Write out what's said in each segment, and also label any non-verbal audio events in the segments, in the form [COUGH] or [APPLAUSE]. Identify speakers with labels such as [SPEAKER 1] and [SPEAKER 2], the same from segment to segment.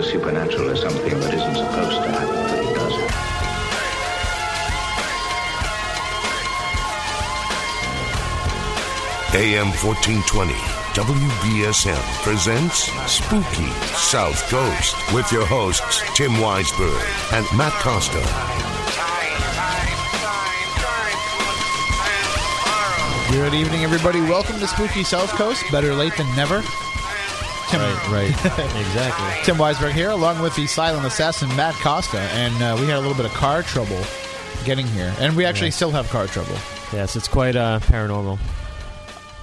[SPEAKER 1] the supernatural is something that isn't supposed to happen, but it does.
[SPEAKER 2] AM 1420, WBSM presents Spooky South Coast with your hosts, Tim Weisberg and Matt Costa.
[SPEAKER 3] Good evening, everybody. Welcome to Spooky South Coast. Better late than never. Tim,
[SPEAKER 4] Right, right. [LAUGHS] exactly.
[SPEAKER 3] Tim Weisberg here, along with the silent assassin Matt Costa, and uh, we had a little bit of car trouble getting here, and we actually
[SPEAKER 4] Yeah.
[SPEAKER 3] still have car trouble.
[SPEAKER 4] Yes, it's quite uh, paranormal.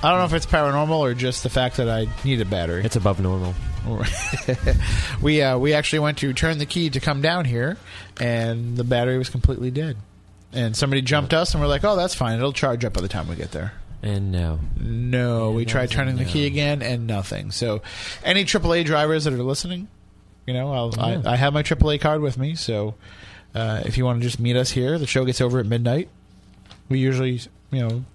[SPEAKER 3] I don't know if it's paranormal or just the fact that I need a battery.
[SPEAKER 4] It's above normal. [LAUGHS]
[SPEAKER 3] we uh, we actually went to turn the key to come down here, and the battery was completely dead. And somebody jumped us, and we're like, "Oh, that's fine. It'll charge up by the time we get there."
[SPEAKER 4] And no.
[SPEAKER 3] No, we tried turning the key again, and nothing. So, any AAA drivers that are listening, you know, I'll,
[SPEAKER 4] Yeah.
[SPEAKER 3] I, I have my AAA card with me. So, uh, if you want to just meet us here, the show gets over at midnight. We usually, you know,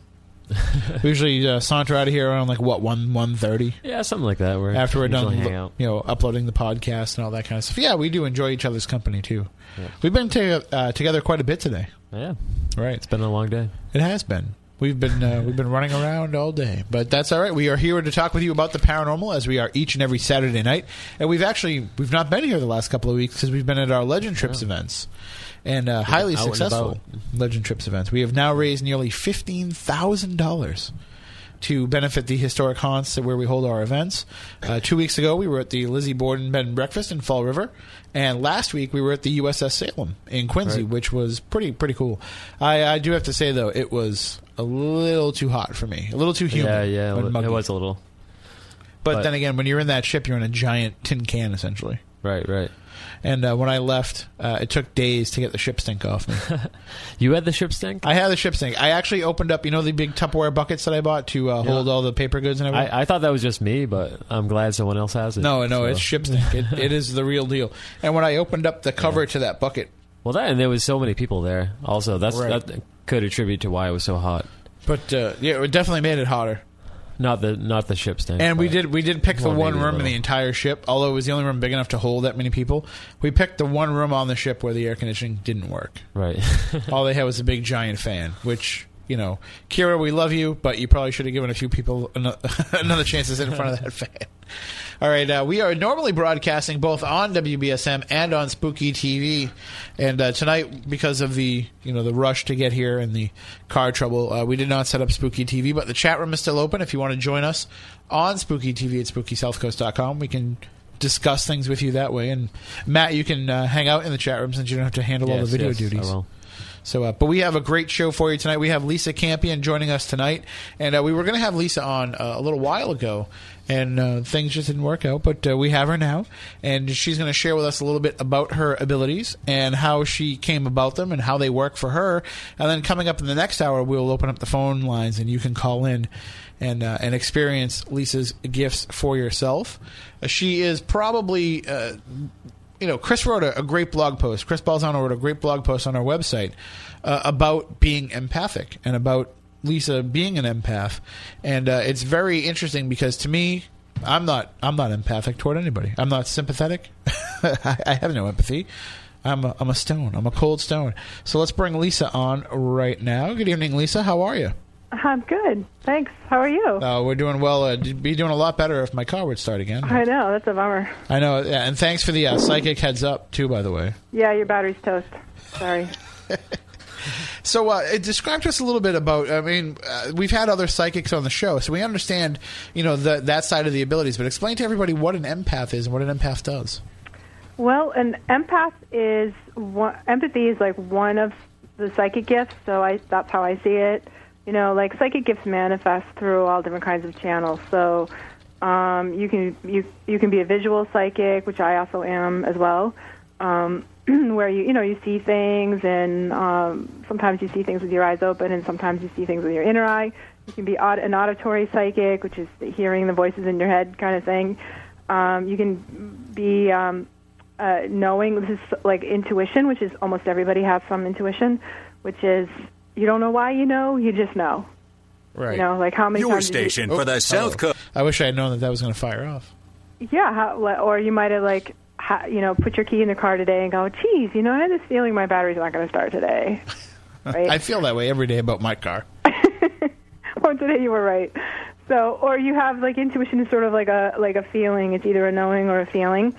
[SPEAKER 3] we [LAUGHS] usually uh, saunter out of here around like what one one thirty
[SPEAKER 4] Yeah, something like that. Where
[SPEAKER 3] after we're done,
[SPEAKER 4] hang
[SPEAKER 3] lo-
[SPEAKER 4] out.
[SPEAKER 3] you know, uploading the podcast and all that kind of stuff. Yeah, we do enjoy each other's company too.
[SPEAKER 4] Yeah.
[SPEAKER 3] We've been to, uh, together quite a bit today.
[SPEAKER 4] Yeah,
[SPEAKER 3] Right,
[SPEAKER 4] it's been a long day.
[SPEAKER 3] it has been. We've been uh, [LAUGHS] we've been running around all day, but that's all right. We are here to talk with you about the paranormal, as we are each and every Saturday night. And we've actually we've not been here the last couple of weeks because we've been at our Legend Trips events and uh, highly
[SPEAKER 4] out and
[SPEAKER 3] successful Legend Trips events. We have now raised nearly fifteen thousand dollars to benefit the historic haunts where we hold our events. Uh, two weeks ago, we were at the Lizzie Borden Bed and Breakfast in Fall River, and last week we were at the USS Salem in Quincy,
[SPEAKER 4] Right.
[SPEAKER 3] which was pretty pretty cool. I, I do have to say though, it was a little too hot for me, a little too humid.
[SPEAKER 4] yeah, yeah, it
[SPEAKER 3] muggy.
[SPEAKER 4] was a little.
[SPEAKER 3] But,
[SPEAKER 4] but-
[SPEAKER 3] then again, when you're in that ship, you're in a giant tin can essentially.
[SPEAKER 4] Right, right.
[SPEAKER 3] And uh, when I left, uh, it took days to get the ship stink off me. [LAUGHS]
[SPEAKER 4] You had the ship stink.
[SPEAKER 3] I had the ship stink. I actually opened up, you know, the big Tupperware buckets that I bought to uh, hold all the paper goods and everything.
[SPEAKER 4] I, I thought that was just me, but I'm glad someone else has it.
[SPEAKER 3] No, no,
[SPEAKER 4] so-
[SPEAKER 3] it's ship stink. It, [LAUGHS] it is the real deal. And when I opened up the cover to that bucket,
[SPEAKER 4] Well, that and there was so many people there. Also, that's
[SPEAKER 3] Right.
[SPEAKER 4] that could attribute to why it was so hot.
[SPEAKER 3] but uh, yeah, it definitely made it hotter.
[SPEAKER 4] Not the not the ship stink.
[SPEAKER 3] And we did we did pick the
[SPEAKER 4] Well,
[SPEAKER 3] one
[SPEAKER 4] maybe a
[SPEAKER 3] room in the
[SPEAKER 4] little.
[SPEAKER 3] entire ship, although it was the only room big enough to hold that many people. We picked the one room on the ship where the air conditioning didn't work.
[SPEAKER 4] right. [LAUGHS]
[SPEAKER 3] All they had was a big giant fan, which you know, Kira, we love you, but you probably should have given a few people ano- [LAUGHS] another chance to sit in front of that fan. All right, uh, we are normally broadcasting both on WBSM and on Spooky TV, and uh, tonight, because of the you know the rush to get here and the car trouble, uh, we did not set up Spooky TV. But the chat room is still open. If you want to join us on Spooky TV at SpookySouthCoast.com, we can discuss things with you that way. And Matt, you can uh, hang out in the chat room since you don't have to handle all the video
[SPEAKER 4] yes,
[SPEAKER 3] duties. So, uh, but we have a great show for you tonight. We have Lisa Campion joining us tonight, and uh, we were going to have Lisa on uh, a little while ago, and uh, things just didn't work out. But uh, we have her now, and she's going to share with us a little bit about her abilities and how she came about them and how they work for her. And then coming up in the next hour, we'll open up the phone lines, and you can call in and uh, and experience Lisa's gifts for yourself. Uh, she is probably. Uh, you know, Chris wrote a, a great blog post. Chris Balzano wrote a great blog post on our website uh, about being empathic and about Lisa being an empath, and uh, it's very interesting because to me, I'm not I'm not empathic toward anybody. I'm not sympathetic. [LAUGHS] I, I have no empathy. I'm a, I'm a stone. I'm a cold stone. So let's bring Lisa on right now. Good evening, Lisa. How are you?
[SPEAKER 5] I'm good. Thanks. How are you?
[SPEAKER 3] Uh, we're doing well. Uh, be doing a lot better if my car would start again.
[SPEAKER 5] I know. That's a bummer.
[SPEAKER 3] I know. Yeah, and thanks for the uh, psychic heads up too. By the way.
[SPEAKER 5] Yeah, your battery's toast. Sorry. [LAUGHS]
[SPEAKER 3] So, uh, describe to us a little bit about. I mean, uh, we've had other psychics on the show, so we understand, you know, the, that side of the abilities. But explain to everybody what an empath is and what an empath does.
[SPEAKER 5] Well, an empath is one, empathy is like one of the psychic gifts. So I that's how I see it. You know, like psychic gifts manifest through all different kinds of channels. So um, you can you you can be a visual psychic, which I also am as well. Um, [CLEARS THROAT] where you you know you see things and um, sometimes you see things with your eyes open and sometimes you see things with your inner eye. You can be aud- an auditory psychic, which is hearing the voices in your head kind of thing. Um, you can be um, uh, knowing. This is like intuition, which is almost everybody has some intuition, which is you don't know why you know, you just know.
[SPEAKER 3] Right.
[SPEAKER 5] You know, like how many
[SPEAKER 6] Your
[SPEAKER 5] times did you-
[SPEAKER 6] for the South Coast.
[SPEAKER 3] I wish I had known that that was going to fire off.
[SPEAKER 5] Yeah, how, or you might have like, ha, you know, put your key in the car today and go, "Geez, you know, I had this feeling my battery's not going to start today." Right? [LAUGHS]
[SPEAKER 3] I feel that way every day about my car. [LAUGHS]
[SPEAKER 5] well, today you were right. So, or you have like intuition is sort of like a like a feeling. It's either a knowing or a feeling.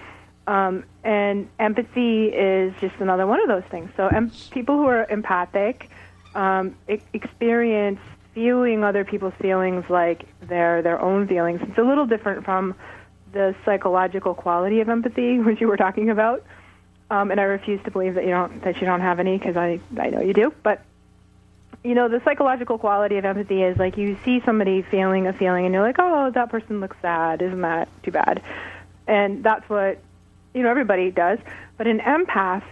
[SPEAKER 5] Um, and empathy is just another one of those things. So, em- people who are empathic um, experience feeling other people's feelings like they're their own feelings. It's a little different from the psychological quality of empathy, [LAUGHS] which you were talking about. Um, and I refuse to believe that you don't that you don't have any because I I know you do. But you know, the psychological quality of empathy is like you see somebody feeling a feeling and you're like, oh, that person looks sad. Isn't that too bad? And that's what, you know, everybody does. But an empath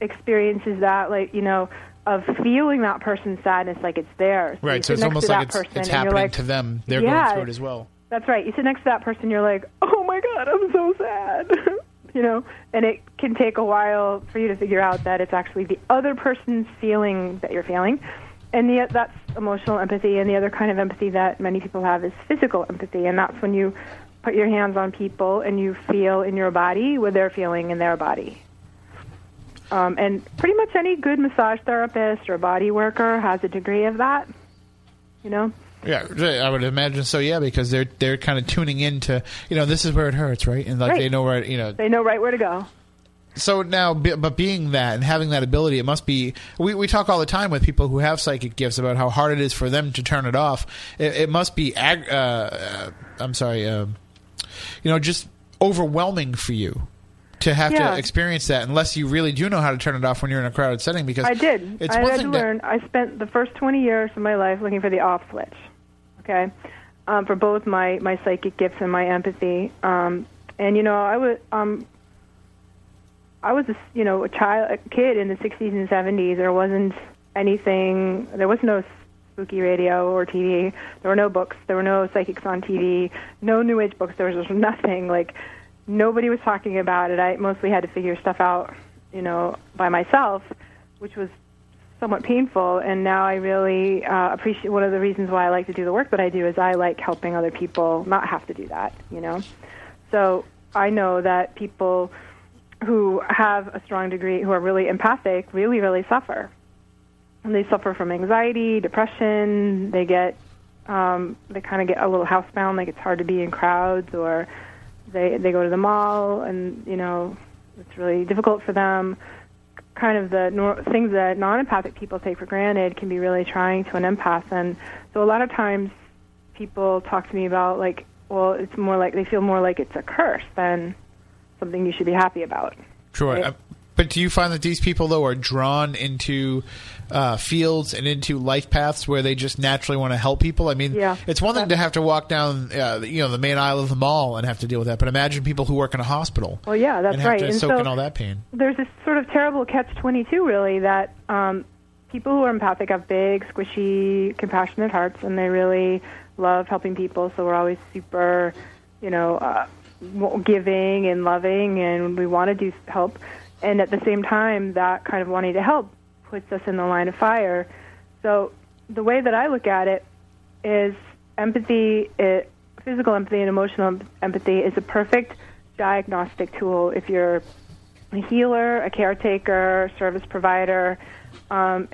[SPEAKER 5] experiences that, like, you know, of feeling that person's sadness like it's theirs.
[SPEAKER 3] Right. So
[SPEAKER 5] sit
[SPEAKER 3] it's almost like it's, it's happening
[SPEAKER 5] like,
[SPEAKER 3] to them. They're
[SPEAKER 5] yeah,
[SPEAKER 3] going through it as well.
[SPEAKER 5] That's right. You sit next to that person, you're like, oh my God, I'm so sad. [LAUGHS] you know, and it can take a while for you to figure out that it's actually the other person's feeling that you're feeling. And the, that's emotional empathy. And the other kind of empathy that many people have is physical empathy. And that's when you put your hands on people and you feel in your body what they're feeling in their body. Um, and pretty much any good massage therapist or body worker has a degree of that. You know?
[SPEAKER 3] Yeah, I would imagine so. Yeah, because they're they're kind of tuning into you know this is where it hurts, right? And like
[SPEAKER 5] Right.
[SPEAKER 3] they know where you know.
[SPEAKER 5] They know right where to go.
[SPEAKER 3] So now, but being that and having that ability, it must be. We we talk all the time with people who have psychic gifts about how hard it is for them to turn it off. It, it must be. Ag- uh, uh, I'm sorry. um you know, just overwhelming for you to have
[SPEAKER 5] Yeah.
[SPEAKER 3] to experience that unless you really do know how to turn it off when you're in a crowded setting. Because
[SPEAKER 5] I did.
[SPEAKER 3] It's
[SPEAKER 5] I
[SPEAKER 3] one
[SPEAKER 5] had
[SPEAKER 3] thing
[SPEAKER 5] to
[SPEAKER 3] to-
[SPEAKER 5] learn. I spent the first 20 years of my life looking for the off switch. Okay, um, for both my my psychic gifts and my empathy. Um, and you know, I was um, I was a, you know a child, a kid in the 60s and 70s. There wasn't anything. There was no spooky radio or TV. There were no books. There were no psychics on TV. No New Age books. There was just nothing. Like nobody was talking about it. I mostly had to figure stuff out, you know, by myself, which was somewhat painful. And now I really uh, appreciate. One of the reasons why I like to do the work that I do is I like helping other people not have to do that. You know, so I know that people who have a strong degree, who are really empathic, really, really suffer. And they suffer from anxiety, depression. They get, um, they kind of get a little housebound, like it's hard to be in crowds, or they they go to the mall, and you know, it's really difficult for them. Kind of the nor- things that non-empathic people take for granted can be really trying to an empath, and so a lot of times people talk to me about like, well, it's more like they feel more like it's a curse than something you should be happy about.
[SPEAKER 3] Sure.
[SPEAKER 5] Right.
[SPEAKER 3] But do you find that these people though are drawn into uh, fields and into life paths where they just naturally want to help people? I mean,
[SPEAKER 5] Yeah.
[SPEAKER 3] it's one thing to have to walk down, uh, you know, the main aisle of the mall and have to deal with that. But imagine people who work in a hospital.
[SPEAKER 5] Well, yeah, that's
[SPEAKER 3] and have
[SPEAKER 5] right.
[SPEAKER 3] to
[SPEAKER 5] And
[SPEAKER 3] soak
[SPEAKER 5] so-
[SPEAKER 3] in all that pain.
[SPEAKER 5] there's this sort of terrible catch 22 really that um, people who are empathic have big squishy compassionate hearts and they really love helping people so we're always super you know uh, giving and loving and we want to do help and at the same time that kind of wanting to help puts us in the line of fire so the way that i look at it is empathy it, physical empathy and emotional empathy is a perfect diagnostic tool if you're a healer, a caretaker, service provider, um,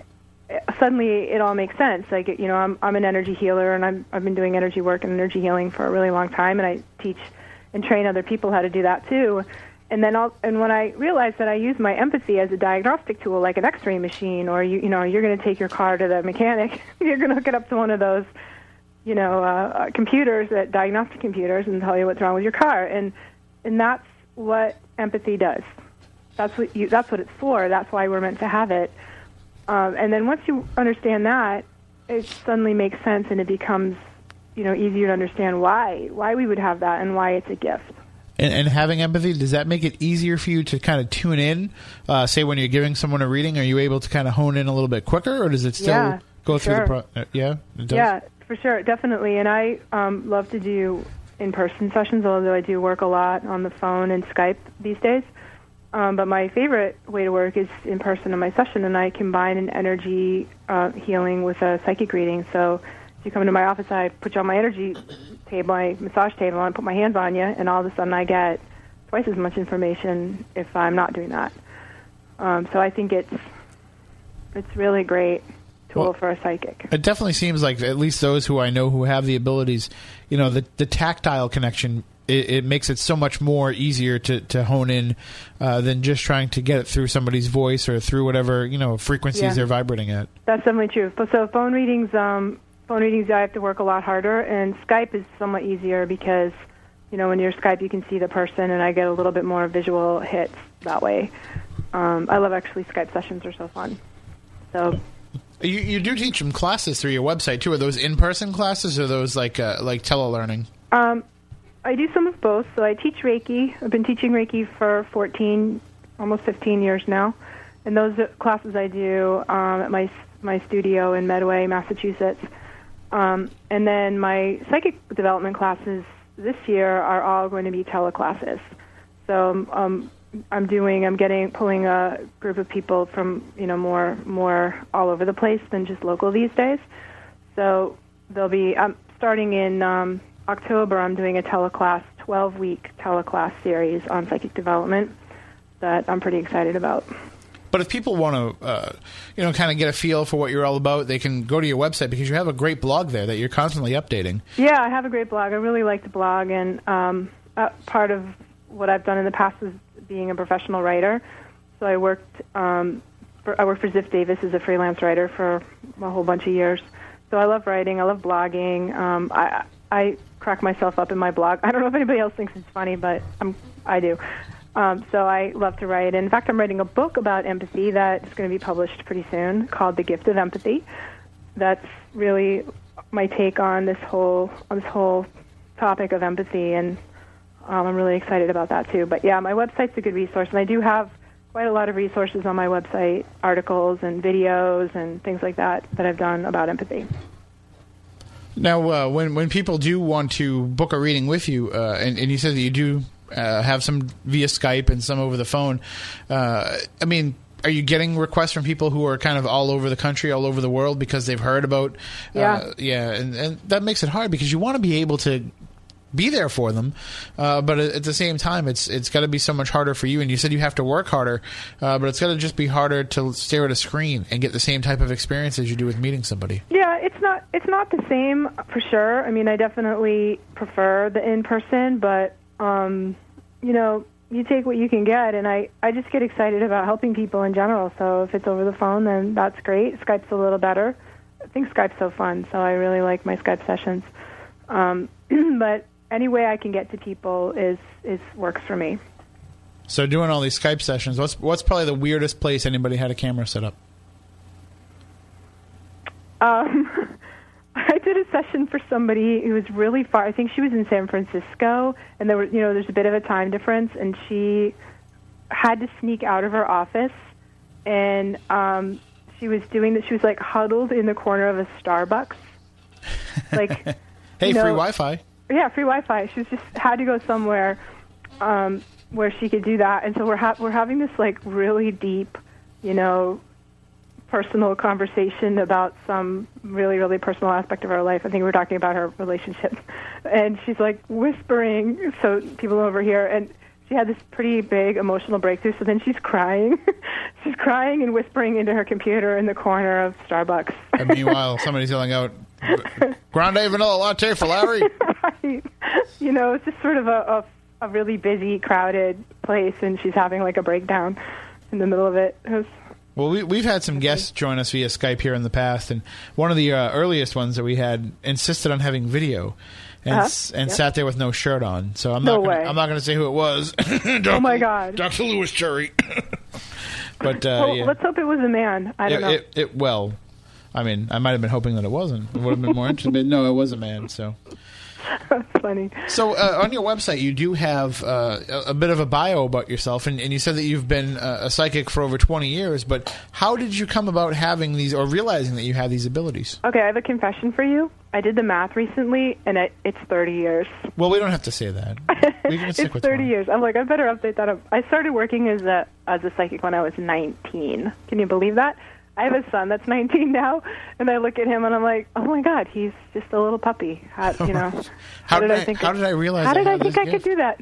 [SPEAKER 5] suddenly it all makes sense. Like you know, I'm I'm an energy healer, and I'm I've been doing energy work and energy healing for a really long time, and I teach and train other people how to do that too. And then I'll and when I realized that I use my empathy as a diagnostic tool, like an X-ray machine, or you you know you're going to take your car to the mechanic, [LAUGHS] you're going to hook it up to one of those you know, uh, computers, that diagnostic computers, and tell you what's wrong with your car. And and that's what empathy does. That's what you. That's what it's for. That's why we're meant to have it. Um, and then once you understand that, it suddenly makes sense, and it becomes, you know, easier to understand why why we would have that and why it's a gift.
[SPEAKER 3] And, and having empathy, does that make it easier for you to kind of tune in? Uh, say when you're giving someone a reading, are you able to kind of hone in a little bit quicker, or does it still
[SPEAKER 5] Yeah,
[SPEAKER 3] go through
[SPEAKER 5] sure.
[SPEAKER 3] the pro? Uh, yeah, it does?
[SPEAKER 5] Yeah, for sure, definitely. And I um, love to do in-person sessions, although I do work a lot on the phone and Skype these days. Um, but my favorite way to work is in person in my session, and I combine an energy uh, healing with a psychic reading. So if you come into my office, I put you on my energy table, my massage table, and I put my hands on you, and all of a sudden I get twice as much information if I'm not doing that. Um, so I think it's it's really great tool
[SPEAKER 3] Well-
[SPEAKER 5] for a psychic.
[SPEAKER 3] It definitely seems like at least those who I know who have the abilities, you know, the the tactile connection. It, it makes it so much more easier to, to hone in uh, than just trying to get it through somebody's voice or through whatever you know frequencies
[SPEAKER 5] Yeah.
[SPEAKER 3] they're vibrating at.
[SPEAKER 5] That's definitely true. But so phone readings, um, phone readings, I have to work a lot harder, and Skype is somewhat easier because, you know, when you're Skype, you can see the person, and I get a little bit more visual hits that way. Um, I love actually Skype sessions are so fun. So
[SPEAKER 3] You you do teach some classes through your website too. Are those in person classes or those like uh, like telelearning?
[SPEAKER 5] Um, I do some of both. So I teach Reiki. I've been teaching Reiki for 14, almost 15 years now, and those classes I do um, at my my studio in Medway, Massachusetts. Um, and then my psychic development classes this year are all going to be teleclasses. So um, I'm doing, I'm getting, pulling a group of people from, you know, more, more all over the place than just local these days. So they'll be, I'm starting in um, October. I'm doing a teleclass, 12 week teleclass series on psychic development that I'm pretty excited about.
[SPEAKER 3] But if people want to, uh, you know, kind of get a feel for what you're all about, they can go to your website because you have a great blog there that you're constantly updating.
[SPEAKER 5] Yeah, I have a great blog. I really like to blog, and um, uh, part of what I've done in the past is being a professional writer. So I worked, um, for, I worked for Ziff Davis as a freelance writer for a whole bunch of years. So I love writing. I love blogging. Um, I I crack myself up in my blog. [LAUGHS] I don't know if anybody else thinks it's funny, but I'm I do. Um, so I love to write. In fact, I'm writing a book about empathy that's going to be published pretty soon called The Gift of Empathy. That's really my take on this whole on this whole topic of empathy, and um, I'm really excited about that too. But yeah, my website's a good resource, and I do have quite a lot of resources on my website, articles and videos and things like that that I've done about empathy.
[SPEAKER 3] Now, uh, when when people do want to book a reading with you, uh, and, and you said that you do uh, have some via Skype and some over the phone, uh, I mean. Are you getting requests from people who are kind of all over the country, all over the world, because they've heard about?
[SPEAKER 5] Yeah.
[SPEAKER 3] uh, yeah, and, and that makes it hard because you want to be able to be there for them, uh, but at at the same time, it's it's got to be so much harder for you. And you said you have to work harder, uh, but it's got to just be harder to stare at a screen and get the same type of experience as you do with meeting somebody.
[SPEAKER 5] Yeah, it's not it's not the same for sure. I mean, I definitely prefer the in person, but um, you know, you take what you can get, and I I just get excited about helping people in general. So if it's over the phone, then that's great. Skype's a little better. I think Skype's so fun, so I really like my Skype sessions. Um, [CLEARS THROAT] but any way I can get to people is is works for me.
[SPEAKER 3] So doing all these Skype sessions, what's what's probably the weirdest place anybody had a camera set up?
[SPEAKER 5] Um, [LAUGHS] [LAUGHS] I did a session for somebody who was really far. I think she was in San Francisco, and there were, you know, there's a bit of a time difference, and she had to sneak out of her office, and um, she was doing that. She was like huddled in the corner of a Starbucks, [LAUGHS] like
[SPEAKER 3] Hey,
[SPEAKER 5] You know-
[SPEAKER 3] free Wi-Fi.
[SPEAKER 5] yeah, free Wi-Fi. She was just had to go somewhere um, where she could do that, and so we're ha- we're having this like really deep, you know, personal conversation about some really really personal aspect of our life. I think we we're talking about her relationship, [LAUGHS] and she's like whispering so people over here, and she had this pretty big emotional breakthrough. So then she's crying, [LAUGHS] she's crying and whispering into her computer in the corner of Starbucks. [LAUGHS]
[SPEAKER 3] And meanwhile, somebody's yelling out, "Grande vanilla latte for Larry."
[SPEAKER 5] right. You know, it's just sort of a, a a really busy, crowded place, and she's having like a breakdown in the middle of it. It was
[SPEAKER 3] Well, we, we've had some guests join us via Skype here in the past, and one of the uh, earliest ones that we had insisted on having video, and
[SPEAKER 5] Uh-huh.
[SPEAKER 3] s- and
[SPEAKER 5] Yep.
[SPEAKER 3] sat there with no shirt on. So I'm
[SPEAKER 5] No
[SPEAKER 3] not gonna,
[SPEAKER 5] way.
[SPEAKER 3] I'm not going to say who it was. [LAUGHS]
[SPEAKER 5] oh my god.
[SPEAKER 3] Dr. Lewis Cherry. [LAUGHS] but uh,
[SPEAKER 5] well,
[SPEAKER 3] yeah.
[SPEAKER 5] let's hope it was a man. I don't
[SPEAKER 3] it,
[SPEAKER 5] know.
[SPEAKER 3] It, it well, I mean, I might have been hoping that it wasn't. It would have been more interesting, but no, it was a man. So, [LAUGHS]
[SPEAKER 5] funny.
[SPEAKER 3] So uh, on your website, you do have uh, a, bit of a bio about yourself, and, and you said that you've been uh, a psychic for over 20 years. But how did you come about having these, or realizing that you have these abilities?
[SPEAKER 5] Okay, I have a confession for you. I did the math recently, and it, it's 30 years.
[SPEAKER 3] Well, we don't have to say that. We can [LAUGHS] stick
[SPEAKER 5] it's 30
[SPEAKER 3] 20.
[SPEAKER 5] years. I'm like, I better update that. Up. I started working as a as a psychic when I was 19. Can you believe that? I have a son that's [LAUGHS] 19 now, and I look at him and I'm like, oh my god, he's just a little puppy. How, [LAUGHS] you know,
[SPEAKER 3] How did I- think? how did I realize
[SPEAKER 5] How did I think I could do that?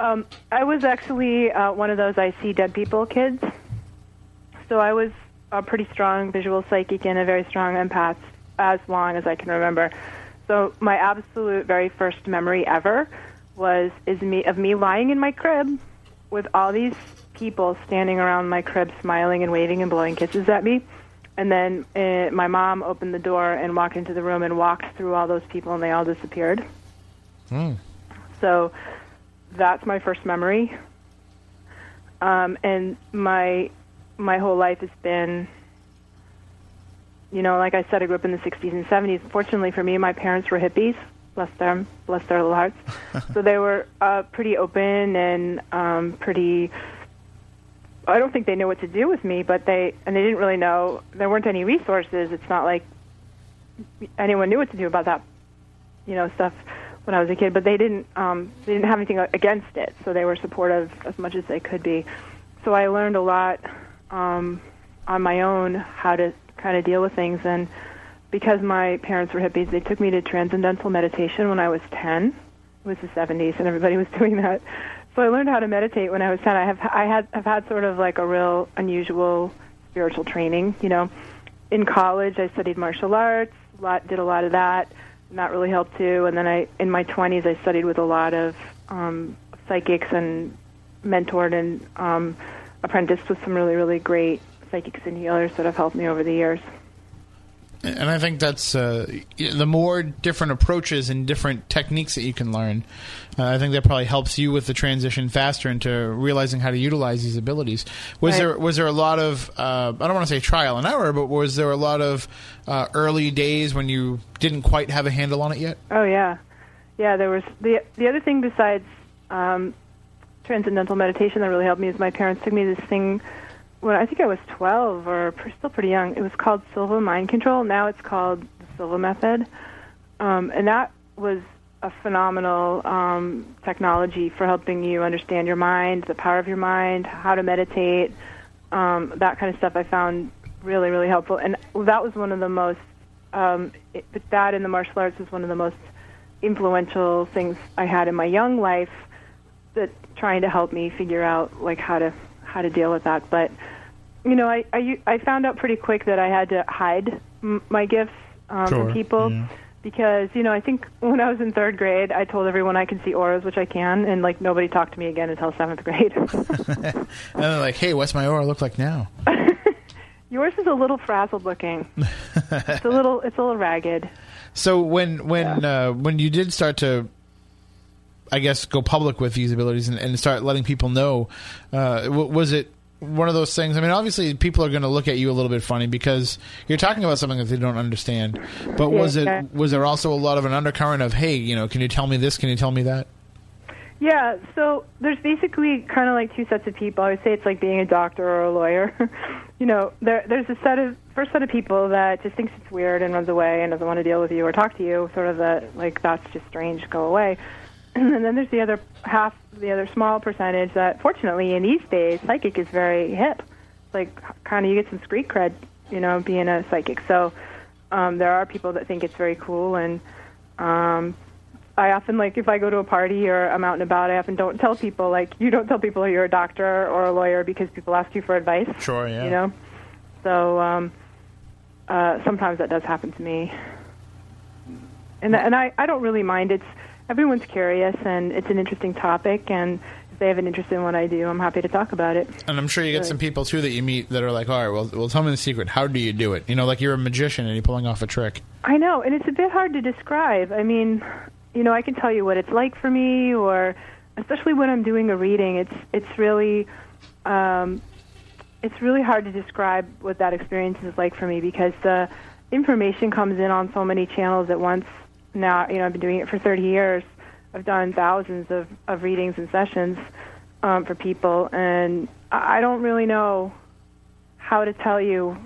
[SPEAKER 5] Um, I was actually uh, one of those I see dead people kids. So I was a pretty strong visual psychic and a very strong empath as long as I can remember. So my absolute very first memory ever was is me of me lying in my crib with all these people standing around my crib smiling and waving and blowing kisses at me. And then uh, my mom opened the door and walked into the room and walked through all those people and they all disappeared. So that's my first memory. Um, and my my whole life has been, you know, like I said, I grew up in the 60s and 70s. Fortunately for me, my parents were hippies. Bless them, bless their little hearts. [LAUGHS] so they were uh, pretty open and um, pretty. I don't think they knew what to do with me, but they and they didn't really know. There weren't any resources. It's not like anyone knew what to do about that, you know, stuff when I was a kid. But they didn't. Um, they didn't have anything against it, so they were supportive as much as they could be. So I learned a lot um, on my own how to kind of deal with things. And because my parents were hippies, they took me to transcendental meditation when I was 10. It was the 70s, and everybody was [LAUGHS] doing that. So I learned how to meditate when I was 10. I have I had have had sort of like a real unusual spiritual training. You know, in college I studied martial arts, lot, did a lot of that. That really helped too. And then I in my 20s I studied with a lot of um, psychics and mentored and um, apprenticed with some really really great psychics and healers that have helped me over the years.
[SPEAKER 3] And I think that's uh, the more different approaches and different techniques that you can learn. Uh, I think that probably helps you with the transition faster into realizing how to utilize these abilities. Was
[SPEAKER 5] Right.
[SPEAKER 3] there was there a lot of uh, I don't want to say trial and error, but was there a lot of uh, early days when you didn't quite have a handle on it yet?
[SPEAKER 5] Oh yeah, yeah. There was the the other thing besides um, transcendental meditation that really helped me is my parents took me to this thing when I think I was 12 or still pretty young. It was called Silva Mind Control. Now it's called the Silva Method, um, and that was a phenomenal um, technology for helping you understand your mind, the power of your mind, how to meditate, um, that kind of stuff. I found really really helpful, and that was one of the most um, it, but that in the martial arts was one of the most influential things I had in my young life that trying to help me figure out like how to how to deal with that. But you know, I I, I found out pretty quick that I had to hide m- my gifts um,
[SPEAKER 3] Sure,
[SPEAKER 5] from people
[SPEAKER 3] yeah.
[SPEAKER 5] because you know I think when I was in third grade, I told everyone I can see auras, which I can, and like nobody talked to me again until seventh grade. [LAUGHS]
[SPEAKER 3] And they're like, "Hey, what's my aura look like now?" [LAUGHS]
[SPEAKER 5] Yours is a little frazzled looking. [LAUGHS] it's a little it's a little ragged.
[SPEAKER 3] So when when uh, when you did start to, I guess, go public with these abilities and, and start letting people know, uh, was it one of those things? I mean, obviously, people are going to look at you a little bit funny because you're talking about something that they don't understand. But was it was there also a lot of an undercurrent of, hey, you know, can you tell me this? Can you tell me that?
[SPEAKER 5] Yeah, so there's basically kind of like two sets of people. I would say it's like being a doctor or a lawyer. [LAUGHS] you know, there there's a set of first set of people that just thinks it's weird and runs away and doesn't want to deal with you or talk to you. Sort of the like that's just strange, go away. [CLEARS THROAT] and then there's the other half, the other small percentage that, fortunately, in these days, psychic is very hip. It's like kind of you get some street cred, you know, being a psychic. So um, there are people that think it's very cool and. Um, I often like if I go to a party or I'm out and about, I often don't tell people like you don't tell people you're a doctor or a lawyer because people ask you for advice.
[SPEAKER 3] Sure, yeah.
[SPEAKER 5] You know, so um, uh, sometimes that does happen to me, and and I I don't really mind. It's everyone's curious and it's an interesting topic, and if they have an interest in what I do, I'm happy to talk about it.
[SPEAKER 3] And I'm sure you get some people too that you meet that are like, all right, well, well, tell me the secret. How do you do it? You know, like you're a magician and you're pulling off a trick.
[SPEAKER 5] I know, and it's a bit hard to describe. I mean, you know, I can tell you what it's like for me, or especially when I'm doing a reading, it's it's really, um, it's really hard to describe what that experience is like for me because the information comes in on so many channels at once, now, you know, I've been doing it for 30 years. I've done thousands of, of readings and sessions um, for people, and I don't really know how to tell you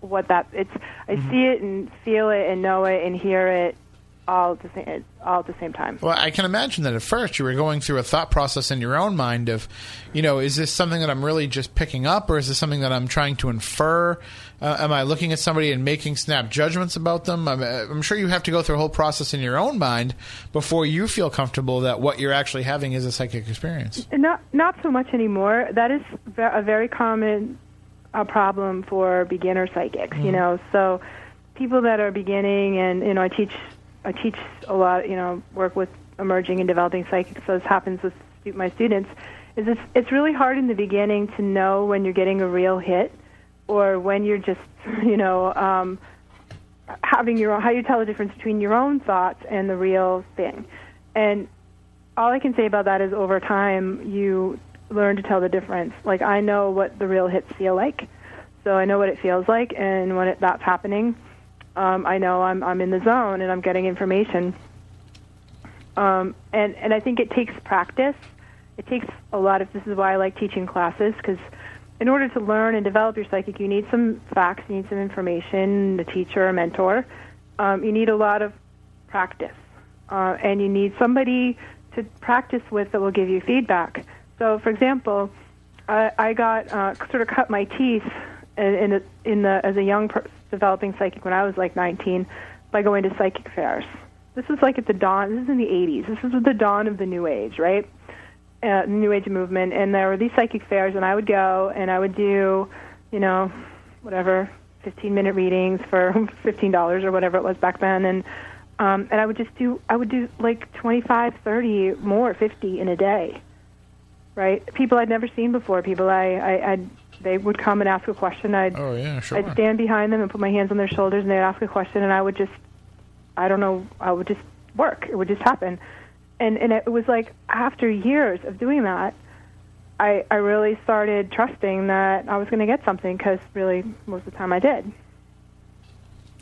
[SPEAKER 5] what that it's. I see it and feel it and know it and hear it all at the same all at the same time.
[SPEAKER 3] Well, I can imagine that at first you were going through a thought process in your own mind of, you know, is this something that I'm really just picking up, or is this something that I'm trying to infer? Uh, am I looking at somebody and making snap judgments about them? I'm, uh, I'm sure you have to go through a whole process in your own mind before you feel comfortable that what you're actually having is a psychic experience.
[SPEAKER 5] Not not so much anymore. That is a very common uh, problem for beginner psychics. You know, so people that are beginning, and you know, I teach I teach a lot. You know, work with emerging and developing psychics. So this happens with my students. Is it's it's really hard in the beginning to know when you're getting a real hit, or when you're just [LAUGHS] you know. Um, having your own, how you tell the difference between your own thoughts and the real thing. And all I can say about that is over time you learn to tell the difference. Like I know what the real hits feel like, so I know what it feels like, and when it, that's happening, um, I know I'm I'm in the zone and I'm getting information. Um, and and I think it takes practice. It takes a lot of. This is why I like teaching classes because in order to learn and develop your psychic, you need some facts, you need some information, a teacher, a mentor. Um, you need a lot of practice, uh, and you need somebody to practice with that will give you feedback. So, for example, I, I got uh, sort of cut my teeth in, the, in the as a young per- developing psychic when I was like 19 by going to psychic fairs. This is like at the dawn. This is in the 80s. This is the dawn of the New Age, right? Uh, New Age movement, and there were these psychic fairs, and I would go and I would do, you know, whatever, 15 minute readings for [LAUGHS] $15 or whatever it was back then, and um, and I would just do, I would do like 25, 30, more, 50 in a day, right? People I'd never seen before, people I, I, I'd, they would come and ask a question, I'd,
[SPEAKER 3] Oh yeah, sure.
[SPEAKER 5] I'd stand behind them and put my hands on their shoulders, and they'd ask a question, and I would just, I don't know, I would just work. It would just happen, and and it was like after years of doing that, I I really started trusting that I was going to get something because really most of the time I did.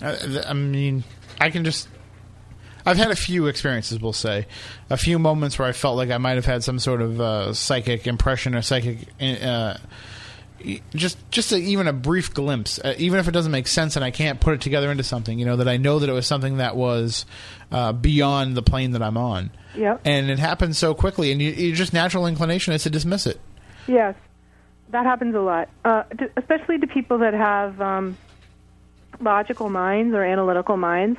[SPEAKER 3] I, I mean, I can just. I've had a few experiences, we'll say, a few moments where I felt like I might have had some sort of uh, psychic impression or psychic, uh, just just a, even a brief glimpse, uh, even if it doesn't make sense and I can't put it together into something. You know that I know that it was something that was uh, beyond the plane that I'm on,
[SPEAKER 5] Yep.
[SPEAKER 3] and it happened so quickly, and you, your just natural inclination is to dismiss it.
[SPEAKER 5] Yes, that happens a lot, uh, to, especially to people that have um, logical minds or analytical minds.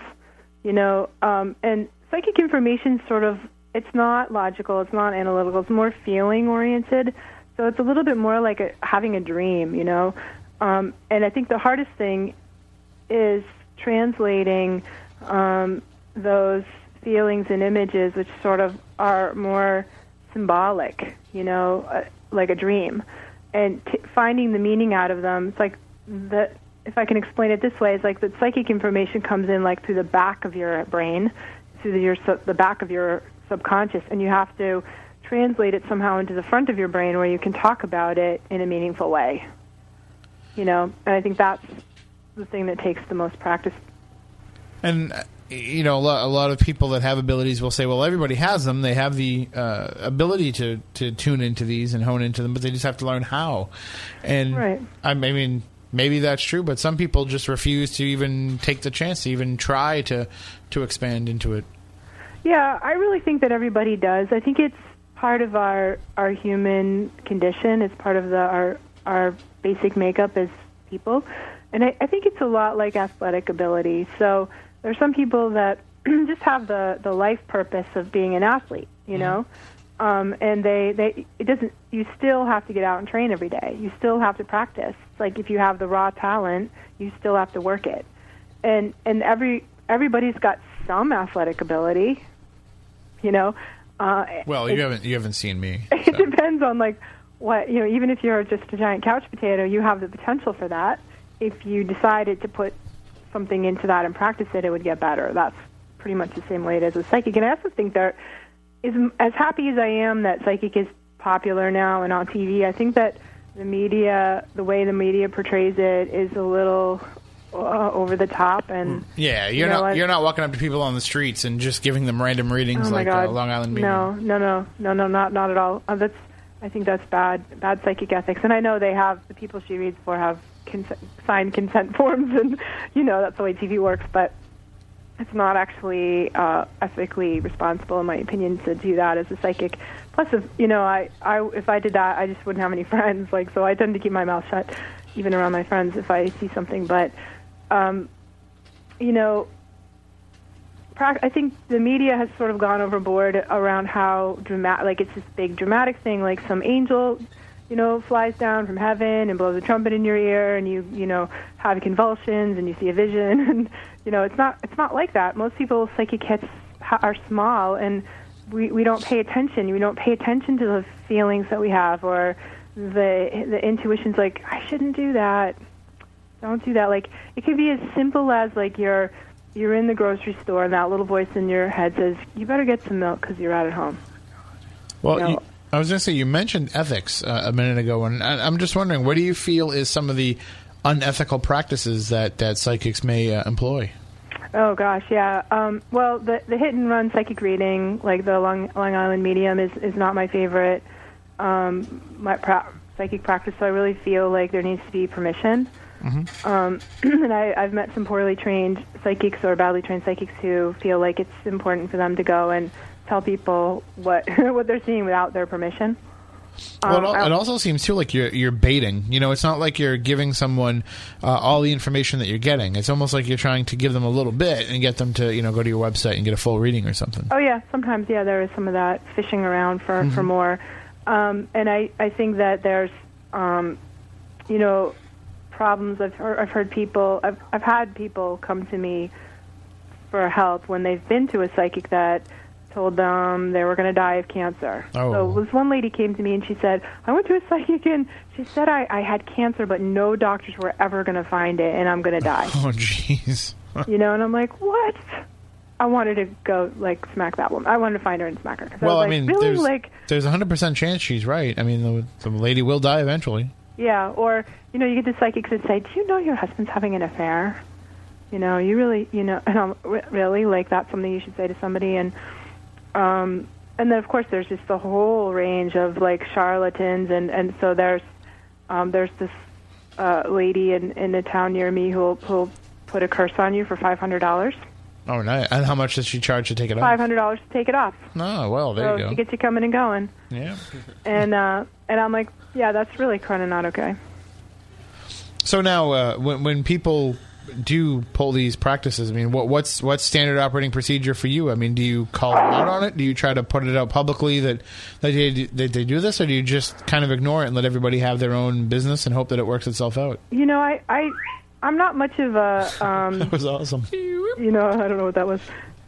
[SPEAKER 5] You know, um, and psychic information sort of it's not logical, it's not analytical, it's more feeling oriented. So it's a little bit more like a, having a dream. You know, um, and I think the hardest thing is translating um, those feelings and images, which sort of are more symbolic, you know, uh, like a dream, and t- finding the meaning out of them. It's like the, if I can explain it this way, it's like the psychic information comes in like through the back of your brain, through your sub- the back of your subconscious, and you have to translate it somehow into the front of your brain where you can talk about it in a meaningful way. You know, and I think that's the thing that takes the most practice.
[SPEAKER 3] And uh, you know, a lot, a lot of people that have abilities will say, "Well, everybody has them. They have the uh, ability to to tune into these and hone into them, but they just have to learn how." And
[SPEAKER 5] Right.
[SPEAKER 3] I, I mean, maybe that's true, but some people just refuse to even take the chance to even try to to expand into it.
[SPEAKER 5] Yeah, I really think that everybody does. I think it's part of our our human condition. It's part of the our our basic makeup as people, and I, I think it's a lot like athletic ability. So there's some people that [CLEARS THROAT] just have the the life purpose of being an athlete, you know, um, and they they it doesn't. You still have to get out and train every day. You still have to practice. It's like if you have the raw talent, you still have to work it, and and every everybody's got some athletic ability, you know. Uh,
[SPEAKER 3] Well, you haven't you haven't seen me. [LAUGHS]
[SPEAKER 5] it depends on like what you know. Even if you're just a giant couch potato, you have the potential for that. If you decided to put something into that and practice it, it would get better. That's pretty much the same way it is with psychic. And I also think that is as happy as I am that psychic is popular now and on TV. I think that the media, the way the media portrays it, is a little uh, over the top and
[SPEAKER 3] Yeah,
[SPEAKER 5] You
[SPEAKER 3] you're
[SPEAKER 5] know
[SPEAKER 3] not you're not walking up to people on the streets and just giving them random readings
[SPEAKER 5] oh
[SPEAKER 3] like
[SPEAKER 5] god
[SPEAKER 3] uh, Long Island Medium.
[SPEAKER 5] no no no no no not not at all uh, that's i think that's bad bad psychic ethics and i know they have the people she reads for have consent, signed consent [LAUGHS] forms and you know that's the way tv works but it's not actually uh, ethically responsible, in my opinion, to do that as a psychic. Plus, if you know, I, I if I did that, I just wouldn't have any [LAUGHS] friends. Like, so I tend to keep my mouth shut, even around my friends, if I see something. But, um, you know, I think the media has sort of gone overboard around how dramatic, like it's this big dramatic thing, like some angel, you know, flies down from heaven and blows a trumpet in your ear, and you, you know, have convulsions and you see a vision, [LAUGHS] and you know, it's not, it's not like that. Most people's psychic hits are small, and we we don't pay attention. We don't pay attention to the feelings that we have or the the intuitions. Like I shouldn't do that don't do that like it could be as simple as like you're you're in the grocery store and that little voice in your head says you better get some milk because you're out at home
[SPEAKER 3] Well,
[SPEAKER 5] No.
[SPEAKER 3] you, I was going to say you mentioned ethics uh, a minute ago, and I, I'm just wondering, what do you feel is some of the unethical practices that that psychics may uh, employ?
[SPEAKER 5] oh gosh yeah um well the the hit and run psychic reading like the long long island medium is is not my favorite um my pra- psychic practice so i really feel like there needs to be permission um, [CLEARS THROAT] and I, I've met some poorly trained psychics or badly trained psychics who feel like it's important for them to go and tell people what [LAUGHS] what they're seeing without their permission.
[SPEAKER 3] Well,
[SPEAKER 5] Um,
[SPEAKER 3] it, al- it also seems too like you're you're baiting. You know, it's not like you're giving someone uh, all the information that you're getting. It's almost like you're trying to give them a little bit and get them to you know go to your website and get a full reading or something.
[SPEAKER 5] Oh yeah, sometimes yeah, there is some of that fishing around for for more, um, and I I think that there's um, you know problems. I've heard, I've heard people I've I've had people come to me for help when they've been to a psychic that told them they were going to die of cancer.
[SPEAKER 3] Oh.
[SPEAKER 5] So this one lady came to me and she said, I went to a [LAUGHS] psychic and she said I, I had cancer, but no doctors were ever going to find it, and I'm going [LAUGHS] to die.
[SPEAKER 3] Oh, jeez. [LAUGHS]
[SPEAKER 5] you know, and I'm like, what? I wanted to go like smack that woman. I wanted to find her and smack her.
[SPEAKER 3] well,
[SPEAKER 5] I
[SPEAKER 3] I
[SPEAKER 5] was like,
[SPEAKER 3] mean,
[SPEAKER 5] really,
[SPEAKER 3] there's
[SPEAKER 5] like,
[SPEAKER 3] there's a hundred percent chance she's right. I mean, the, the lady will die eventually.
[SPEAKER 5] Yeah. Or you know, you get the psychics that say, "Do you know your husband's having an affair?" You know, you really, you know, [LAUGHS] and I'm really like that's something you should say to somebody. And um, and then of course there's just the whole range of like charlatans, and and so there's um, there's this uh, lady in in a town near me who'll who'll put a curse on you for five hundred dollars.
[SPEAKER 3] Oh, nice. And how much does she charge to take it off?
[SPEAKER 5] Five hundred dollars to take it off.
[SPEAKER 3] Oh, well, there
[SPEAKER 5] so
[SPEAKER 3] you
[SPEAKER 5] she gets you coming and going.
[SPEAKER 3] Yeah. [LAUGHS]
[SPEAKER 5] And uh, and I'm like, yeah, that's really kind of not okay.
[SPEAKER 3] So now, uh, when when people do pull these practices, I mean, what, what's what's standard operating procedure for you? I mean, do you call them out on it? Do you try to put it out publicly that that they, that they do this, or do you just kind of ignore it and let everybody have their own business and hope that it works itself out?
[SPEAKER 5] You know, I I I'm not much of a [LAUGHS] um,
[SPEAKER 3] That was awesome.
[SPEAKER 5] you know, I don't know what that was.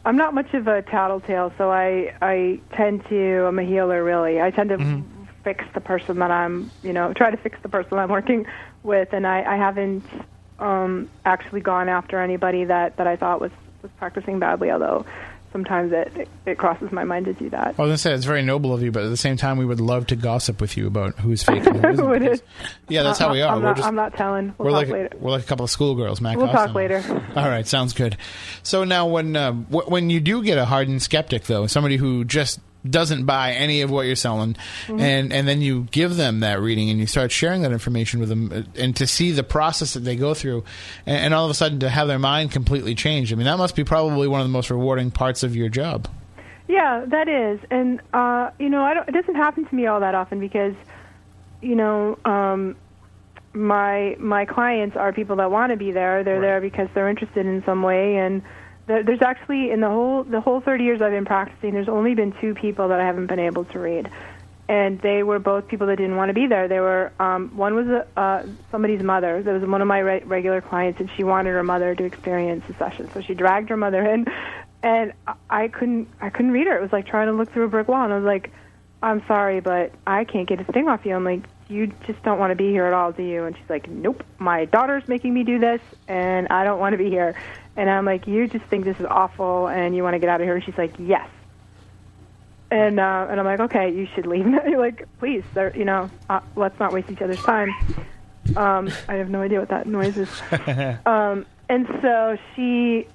[SPEAKER 5] I'm not much of a tattletale, so I I tend to I'm a healer really. I tend to fix the person that I'm, you know, try to fix the person I'm working with, and I I haven't um actually gone after anybody that that I thought was was practicing badly, although sometimes it it, crosses my mind to do that.
[SPEAKER 3] I was gonna say it's very noble of you, but at the same time, we would love to gossip with you about who's fake and who [LAUGHS] isn't.
[SPEAKER 5] Who it is.
[SPEAKER 3] Yeah, that's how we are.
[SPEAKER 5] I'm
[SPEAKER 3] we're
[SPEAKER 5] not,
[SPEAKER 3] just
[SPEAKER 5] I'm not telling. We'll
[SPEAKER 3] we're
[SPEAKER 5] talk
[SPEAKER 3] like
[SPEAKER 5] later.
[SPEAKER 3] we're like a couple of schoolgirls, Matt.
[SPEAKER 5] We'll talk later.
[SPEAKER 3] All right, sounds good. So now, when uh, w- when you do get a hardened skeptic, though, somebody who just doesn't buy any of what you're selling,
[SPEAKER 5] Mm-hmm.
[SPEAKER 3] and and then you give them that reading and you start sharing that information with them, uh, and to see the process that they go through, and, and all of a sudden to have their mind completely changed. I mean, that must be probably one of the most rewarding parts of your job.
[SPEAKER 5] Yeah, that is, and uh, you know, I don't, it doesn't happen to me all that often because, you know, um, my my clients are people that want to be there. They're there because they're interested in some way, and there's actually in the whole the whole 30 years I've been practicing, there's only been two people that I haven't been able to read, and they were both people that didn't want to be there. They were um, one was a, uh, somebody's mother. That was one of my re- regular clients, and she wanted her mother to experience the session, so she dragged her mother in, and I- couldn't I couldn't read her. It was like trying to look through a brick wall, and I was like, I'm sorry, but I can't get a thing off you. I'm like, you just don't want to be here at all, do you? And she's like, nope. My daughter's making me do this, and I don't want to be here. And I'm like, you just think this is awful, and you want to get out of here. And she's like, yes. And uh, and I'm like, okay, you should leave. [LAUGHS] You're like, please, there, you know, uh, let's not waste each other's time. Um, I have no idea what that noise is. [LAUGHS] um, and so she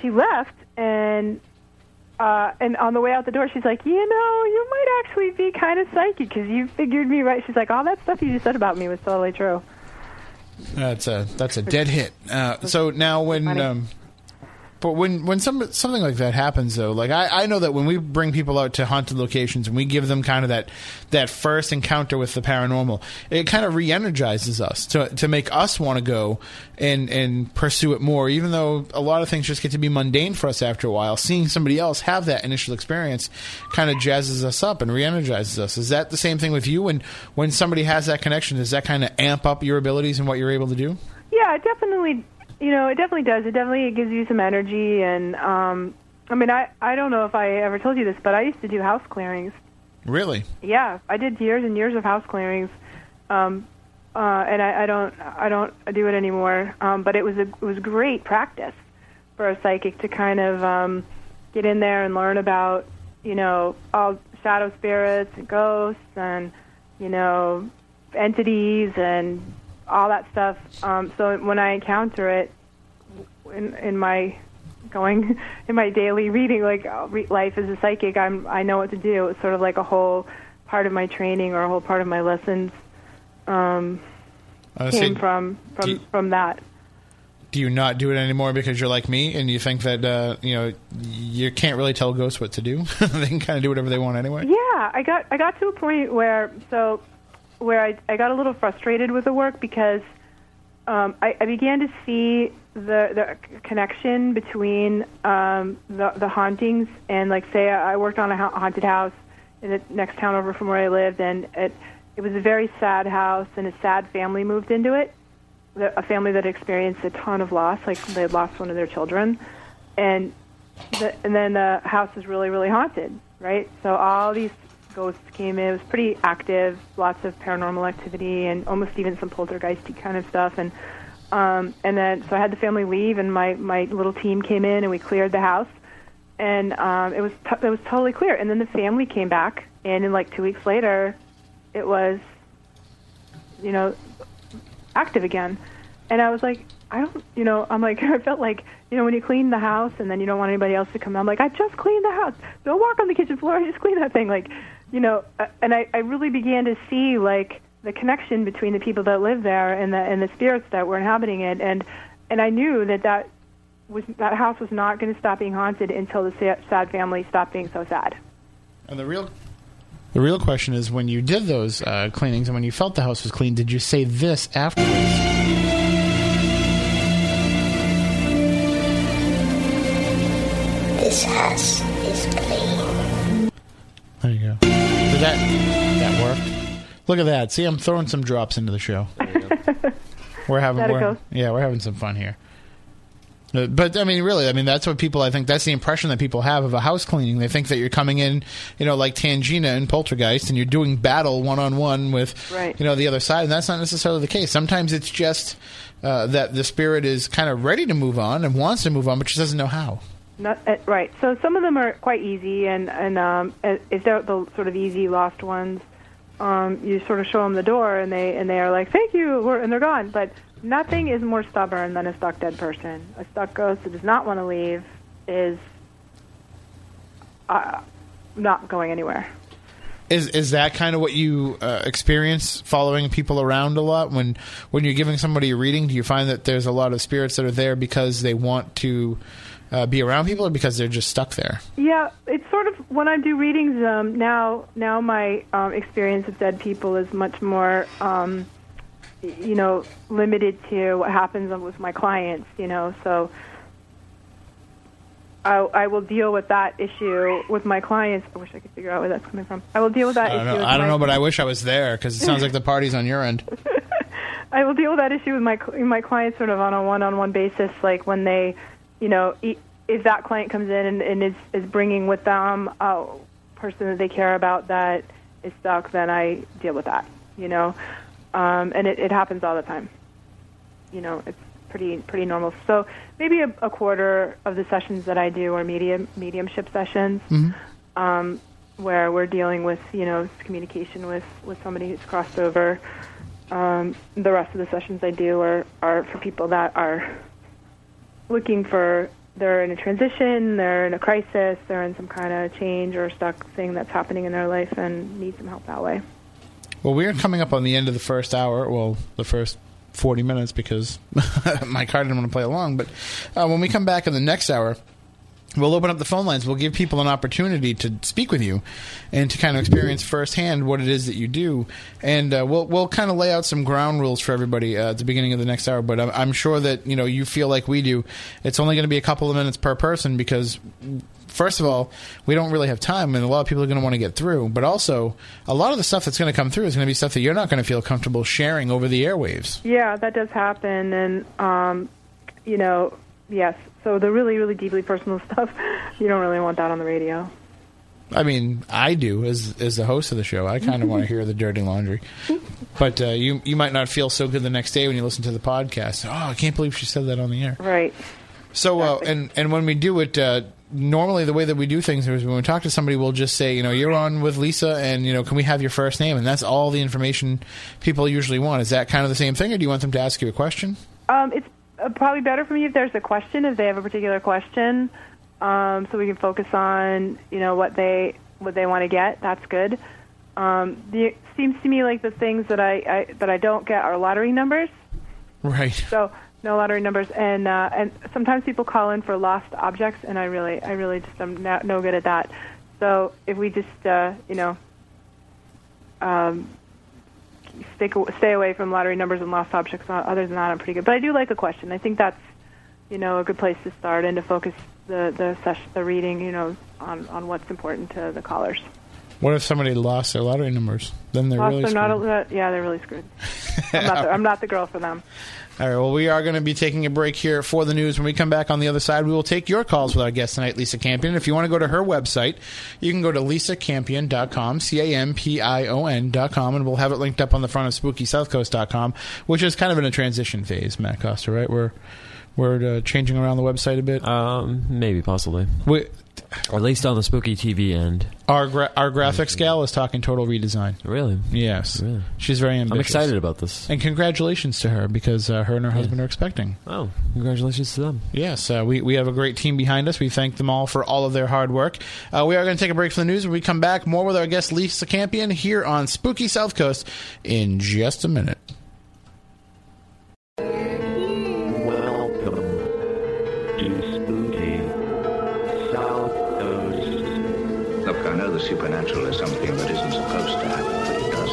[SPEAKER 5] she left, and uh, and on the way out the door, she's like, you know, you might actually be kind of psychic because you figured me right. She's like, all that stuff you just said about me was totally true.
[SPEAKER 3] That's a that's a dead hit. Uh, so now when um, but when when some something like that happens though, like I, I know that when we bring people out to haunted locations and we give them kind of that that first encounter with the paranormal, it kind of re-energizes us to to make us want to go and and pursue it more. Even though a lot of things just get to be mundane for us after a while, seeing somebody else have that initial experience kind of jazzes us up and re-energizes us. Is that the same thing with you? When when somebody has that connection, does that kind of amp up your abilities and what you're able to do?
[SPEAKER 5] Yeah, it definitely. You know, it definitely does. It definitely it gives you some energy, and um, I mean, I I don't know if I ever told you this, but I used to do house clearings.
[SPEAKER 3] Really?
[SPEAKER 5] Yeah, I did years and years of house clearings, um, uh, and I, I don't I don't do it anymore. Um, but it was a it was great practice for a psychic to kind of um, get in there and learn about you know all shadow spirits and ghosts and you know entities and all that stuff. Um, so when I encounter it in, in my going [LAUGHS] in my daily reading, like uh, re- life as a psychic, I'm I know what to do. It's sort of like a whole part of my training or a whole part of my lessons um,
[SPEAKER 3] Uh,
[SPEAKER 5] came
[SPEAKER 3] so
[SPEAKER 5] from from
[SPEAKER 3] you-
[SPEAKER 5] from that.
[SPEAKER 3] do you not do it anymore because you're like me and you think that uh, you know you can't really tell ghosts what to do? [LAUGHS] they can kind of do whatever they want anyway.
[SPEAKER 5] Yeah, I got I got to a point where so where I I got a little frustrated with the work because um, I, I began to see the the connection between um, the the hauntings and like say I worked on a haunted house in the next town over from where I lived and it it was a very sad house and a sad family moved into it. A family that experienced a ton of loss like they had lost one of their children. And the, and then the house was really really haunted right? So all these ghosts came in. It was pretty active lots of paranormal activity and almost even some poltergeisty kind of stuff. And um and then so i had the family leave and my my little team came in and we cleared the house. And um it was t- it was totally clear. And then the family came back and in like 2 weeks later it was you know active again. And i was like i don't you know i'm like [LAUGHS] i felt like you know when you clean the house and then you don't want anybody else to come i'm like i just cleaned the house. Don't walk on the kitchen floor. [LAUGHS] I just clean that thing. Like you know uh, and i i really began to see like the connection between the people that live there and the and the spirits that were inhabiting it and and i knew that that was that house was not going to stop being haunted until the sad family stopped being so sad
[SPEAKER 3] And the real the real question is when you did those uh, cleanings and when you felt the house was clean, did you say this afterwards?
[SPEAKER 6] This house
[SPEAKER 3] that that worked? Look at that. See, I'm throwing some drops into the show. we're having we're,
[SPEAKER 5] go.
[SPEAKER 3] yeah, we're having some fun here. Uh, But I mean, really, I mean, that's what people. I think that's the impression that people have of a house cleaning. They think that you're coming in, you know, like Tangina and Poltergeist, and you're doing battle one on one with,
[SPEAKER 5] Right.
[SPEAKER 3] you know, the other side, and that's not necessarily the case. Sometimes it's just uh, that the spirit is kind of ready to move on and wants to move on, but just doesn't know how.
[SPEAKER 5] Not, uh, right. So some of them are quite easy, and and um, uh, if they're the sort of easy lost ones, um, you sort of show them the door, and they and they are like, "Thank you," and they're gone. But nothing is more stubborn than a stuck dead person. A stuck ghost that does not want to leave is uh, not going anywhere.
[SPEAKER 3] Is is that kind of what you uh, experience following people around a lot when when you're giving somebody a reading? Do you find that there's a lot of spirits that are there because they want to uh, be around people, or because they're just stuck there?
[SPEAKER 5] Yeah, it's sort of when I do readings um, now. Now my um, experience with dead people is much more, um, you know, limited to what happens with my clients. You know, so I, I will deal with that issue with my clients. I wish I could figure out where that's coming from. I will deal with that
[SPEAKER 3] I don't
[SPEAKER 5] issue.
[SPEAKER 3] know. I don't know, but I wish I was there because it sounds like the party's on your end. [LAUGHS]
[SPEAKER 5] I will deal with that issue with my my clients sort of on a one-on-one basis, like when they, you know, if that client comes in and, and is is bringing with them a person that they care about that is stuck, then I deal with that, you know, um, and it, it happens all the time. You know, it's pretty pretty normal. So maybe a, a quarter of the sessions that I do are medium mediumship sessions. Um, where we're dealing with you know communication with with somebody who's crossed over um, the rest of the sessions I do are are for people that are looking for they're in a transition, they're in a crisis, they're in some kind of change or stuck thing that's happening in their life and need some help that way.
[SPEAKER 3] Well, we're coming up on the end of the first hour. Well, the first 40 minutes because [LAUGHS] my car didn't want to play along. But uh, when we come back in the next hour, we'll open up the phone lines. We'll give people an opportunity to speak with you and to kind of experience firsthand what it is that you do. And uh, we'll we'll kind of lay out some ground rules for everybody uh, at the beginning of the next hour. But I'm, I'm sure that you know you feel like we do. It's only going to be a couple of minutes per person because. First of all, we don't really have time, and a lot of people are going to want to get through. But also, a lot of the stuff that's going to come through is going to be stuff that you're not going to feel comfortable sharing over the airwaves.
[SPEAKER 5] Yeah, that does happen, and um, you know, yes. So the really, really deeply personal [LAUGHS] stuff, you don't really want that on the radio.
[SPEAKER 3] I mean, I do as as the host of the show. I kind of want to hear the dirty laundry, [LAUGHS] but uh, you you might not feel so good the next day when you listen to the podcast. Oh, I can't believe she said that on the air.
[SPEAKER 5] Right.
[SPEAKER 3] So, uh, and and when we do it, uh, normally the way that we do things is when we talk to somebody, we'll just say, you know, you're on with Lisa, and you know, can we have your first name? And that's all the information people usually want. Is that kind of the same thing, or do you want them to ask you a question?
[SPEAKER 5] Um, it's uh, probably better for me if there's a question, if they have a particular question, um, so we can focus on you know what they what they want to get. That's good. Um, the, it seems to me like the things that I, I that I don't get are lottery numbers.
[SPEAKER 3] Right.
[SPEAKER 5] So no lottery numbers, and uh, and sometimes people call in for lost objects, and I really I really just am not, no good at that. So if we just uh, you know um, stick stay away from lottery numbers and lost objects. Uh, Other than that, I'm pretty good. But I do like a question. I think that's you know a good place to start and to focus the the session, the reading, you know, on on what's important to the callers.
[SPEAKER 3] What if somebody lost their lottery numbers? Then they're
[SPEAKER 5] Lost
[SPEAKER 3] really
[SPEAKER 5] or
[SPEAKER 3] screwed.
[SPEAKER 5] not, yeah, they're really screwed. I'm not the, I'm not the girl for them.
[SPEAKER 3] All right. Well, we are going to be taking a break here for the news. When we come back on the other side, we will take your calls with our guest tonight, Lisa Campion. If you want to go to her website, you can go to lisacampion.com, C A M P I O N.com, and we'll have it linked up on the front of spookysouthcoast.com, which is kind of in a transition phase, Matt Costa, right? We're we're uh, changing around the website a bit.
[SPEAKER 4] Um, maybe, possibly.
[SPEAKER 3] We,
[SPEAKER 4] Or at least on the spooky TV end.
[SPEAKER 3] our gra- our graphics gal is talking total redesign.
[SPEAKER 4] Really?
[SPEAKER 3] Yes,
[SPEAKER 4] Really?
[SPEAKER 3] she's very ambitious.
[SPEAKER 4] I'm excited about this.
[SPEAKER 3] And congratulations to her because uh, her and her husband are expecting.
[SPEAKER 4] Oh, congratulations to them.
[SPEAKER 3] Yes, uh, we, we have a great team behind us. We thank them all for all of their hard work. Uh, we are going to take a break from the news. When we come back, more with our guest Lisa Campion here on Spooky South Coast in just a minute.
[SPEAKER 1] Supernatural is something that isn't supposed to happen, but it does.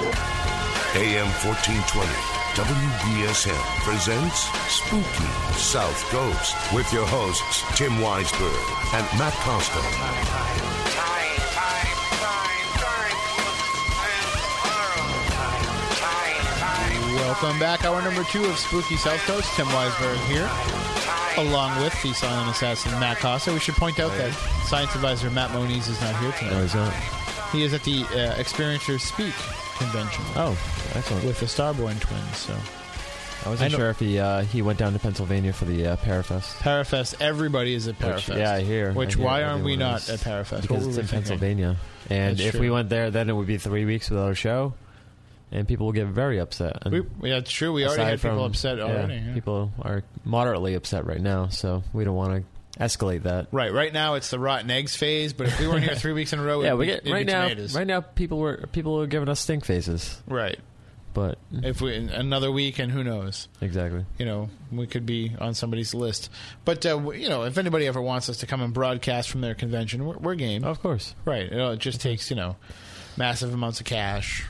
[SPEAKER 2] AM 1420. WBSM presents Spooky South Coast with your hosts Tim Weisberg and Matt Costa.
[SPEAKER 3] Welcome back. Hour number two of Spooky South Coast. Tim Weisberg here, along with the silent assassin Matt Costa. We should point out that science advisor Matt Moniz is not here
[SPEAKER 4] No,
[SPEAKER 3] tonight.
[SPEAKER 4] he's not.
[SPEAKER 3] He is at the uh, Experiencers Speak convention
[SPEAKER 4] Oh, excellent.
[SPEAKER 3] with the Starborn twins. So
[SPEAKER 4] I wasn't
[SPEAKER 3] I
[SPEAKER 4] sure if he uh, he went down to Pennsylvania for the uh, Parafest.
[SPEAKER 3] Parafest, everybody is at
[SPEAKER 4] Which-
[SPEAKER 3] Parafest.
[SPEAKER 4] yeah, I hear.
[SPEAKER 3] Which
[SPEAKER 4] I hear
[SPEAKER 3] why aren't we not
[SPEAKER 4] is.
[SPEAKER 3] at Parafest?
[SPEAKER 4] Because it's in
[SPEAKER 3] thinking?
[SPEAKER 4] Pennsylvania. And
[SPEAKER 3] That's
[SPEAKER 4] if
[SPEAKER 3] true.
[SPEAKER 4] we went there, then it would be three weeks without a show, and people will get very upset.
[SPEAKER 3] We, yeah, it's true. We already had people
[SPEAKER 4] from-
[SPEAKER 3] upset
[SPEAKER 4] yeah,
[SPEAKER 3] already. yeah.
[SPEAKER 4] People are moderately upset right now, so we don't want to escalate that.
[SPEAKER 3] Right, right now it's the rotten eggs phase, but if we weren't here three weeks in a row, [LAUGHS]
[SPEAKER 4] Yeah, we get right now.
[SPEAKER 3] tomatoes.
[SPEAKER 4] Right now, people were people were giving us stink faces,
[SPEAKER 3] Right.
[SPEAKER 4] but
[SPEAKER 3] If we another week, and who knows,
[SPEAKER 4] exactly.
[SPEAKER 3] you know, we could be on somebody's list. But uh, you know, if anybody ever wants us to come and broadcast from their convention, we're, we're game.
[SPEAKER 4] Of course,
[SPEAKER 3] Right. You know, it just takes you know, massive amounts of cash,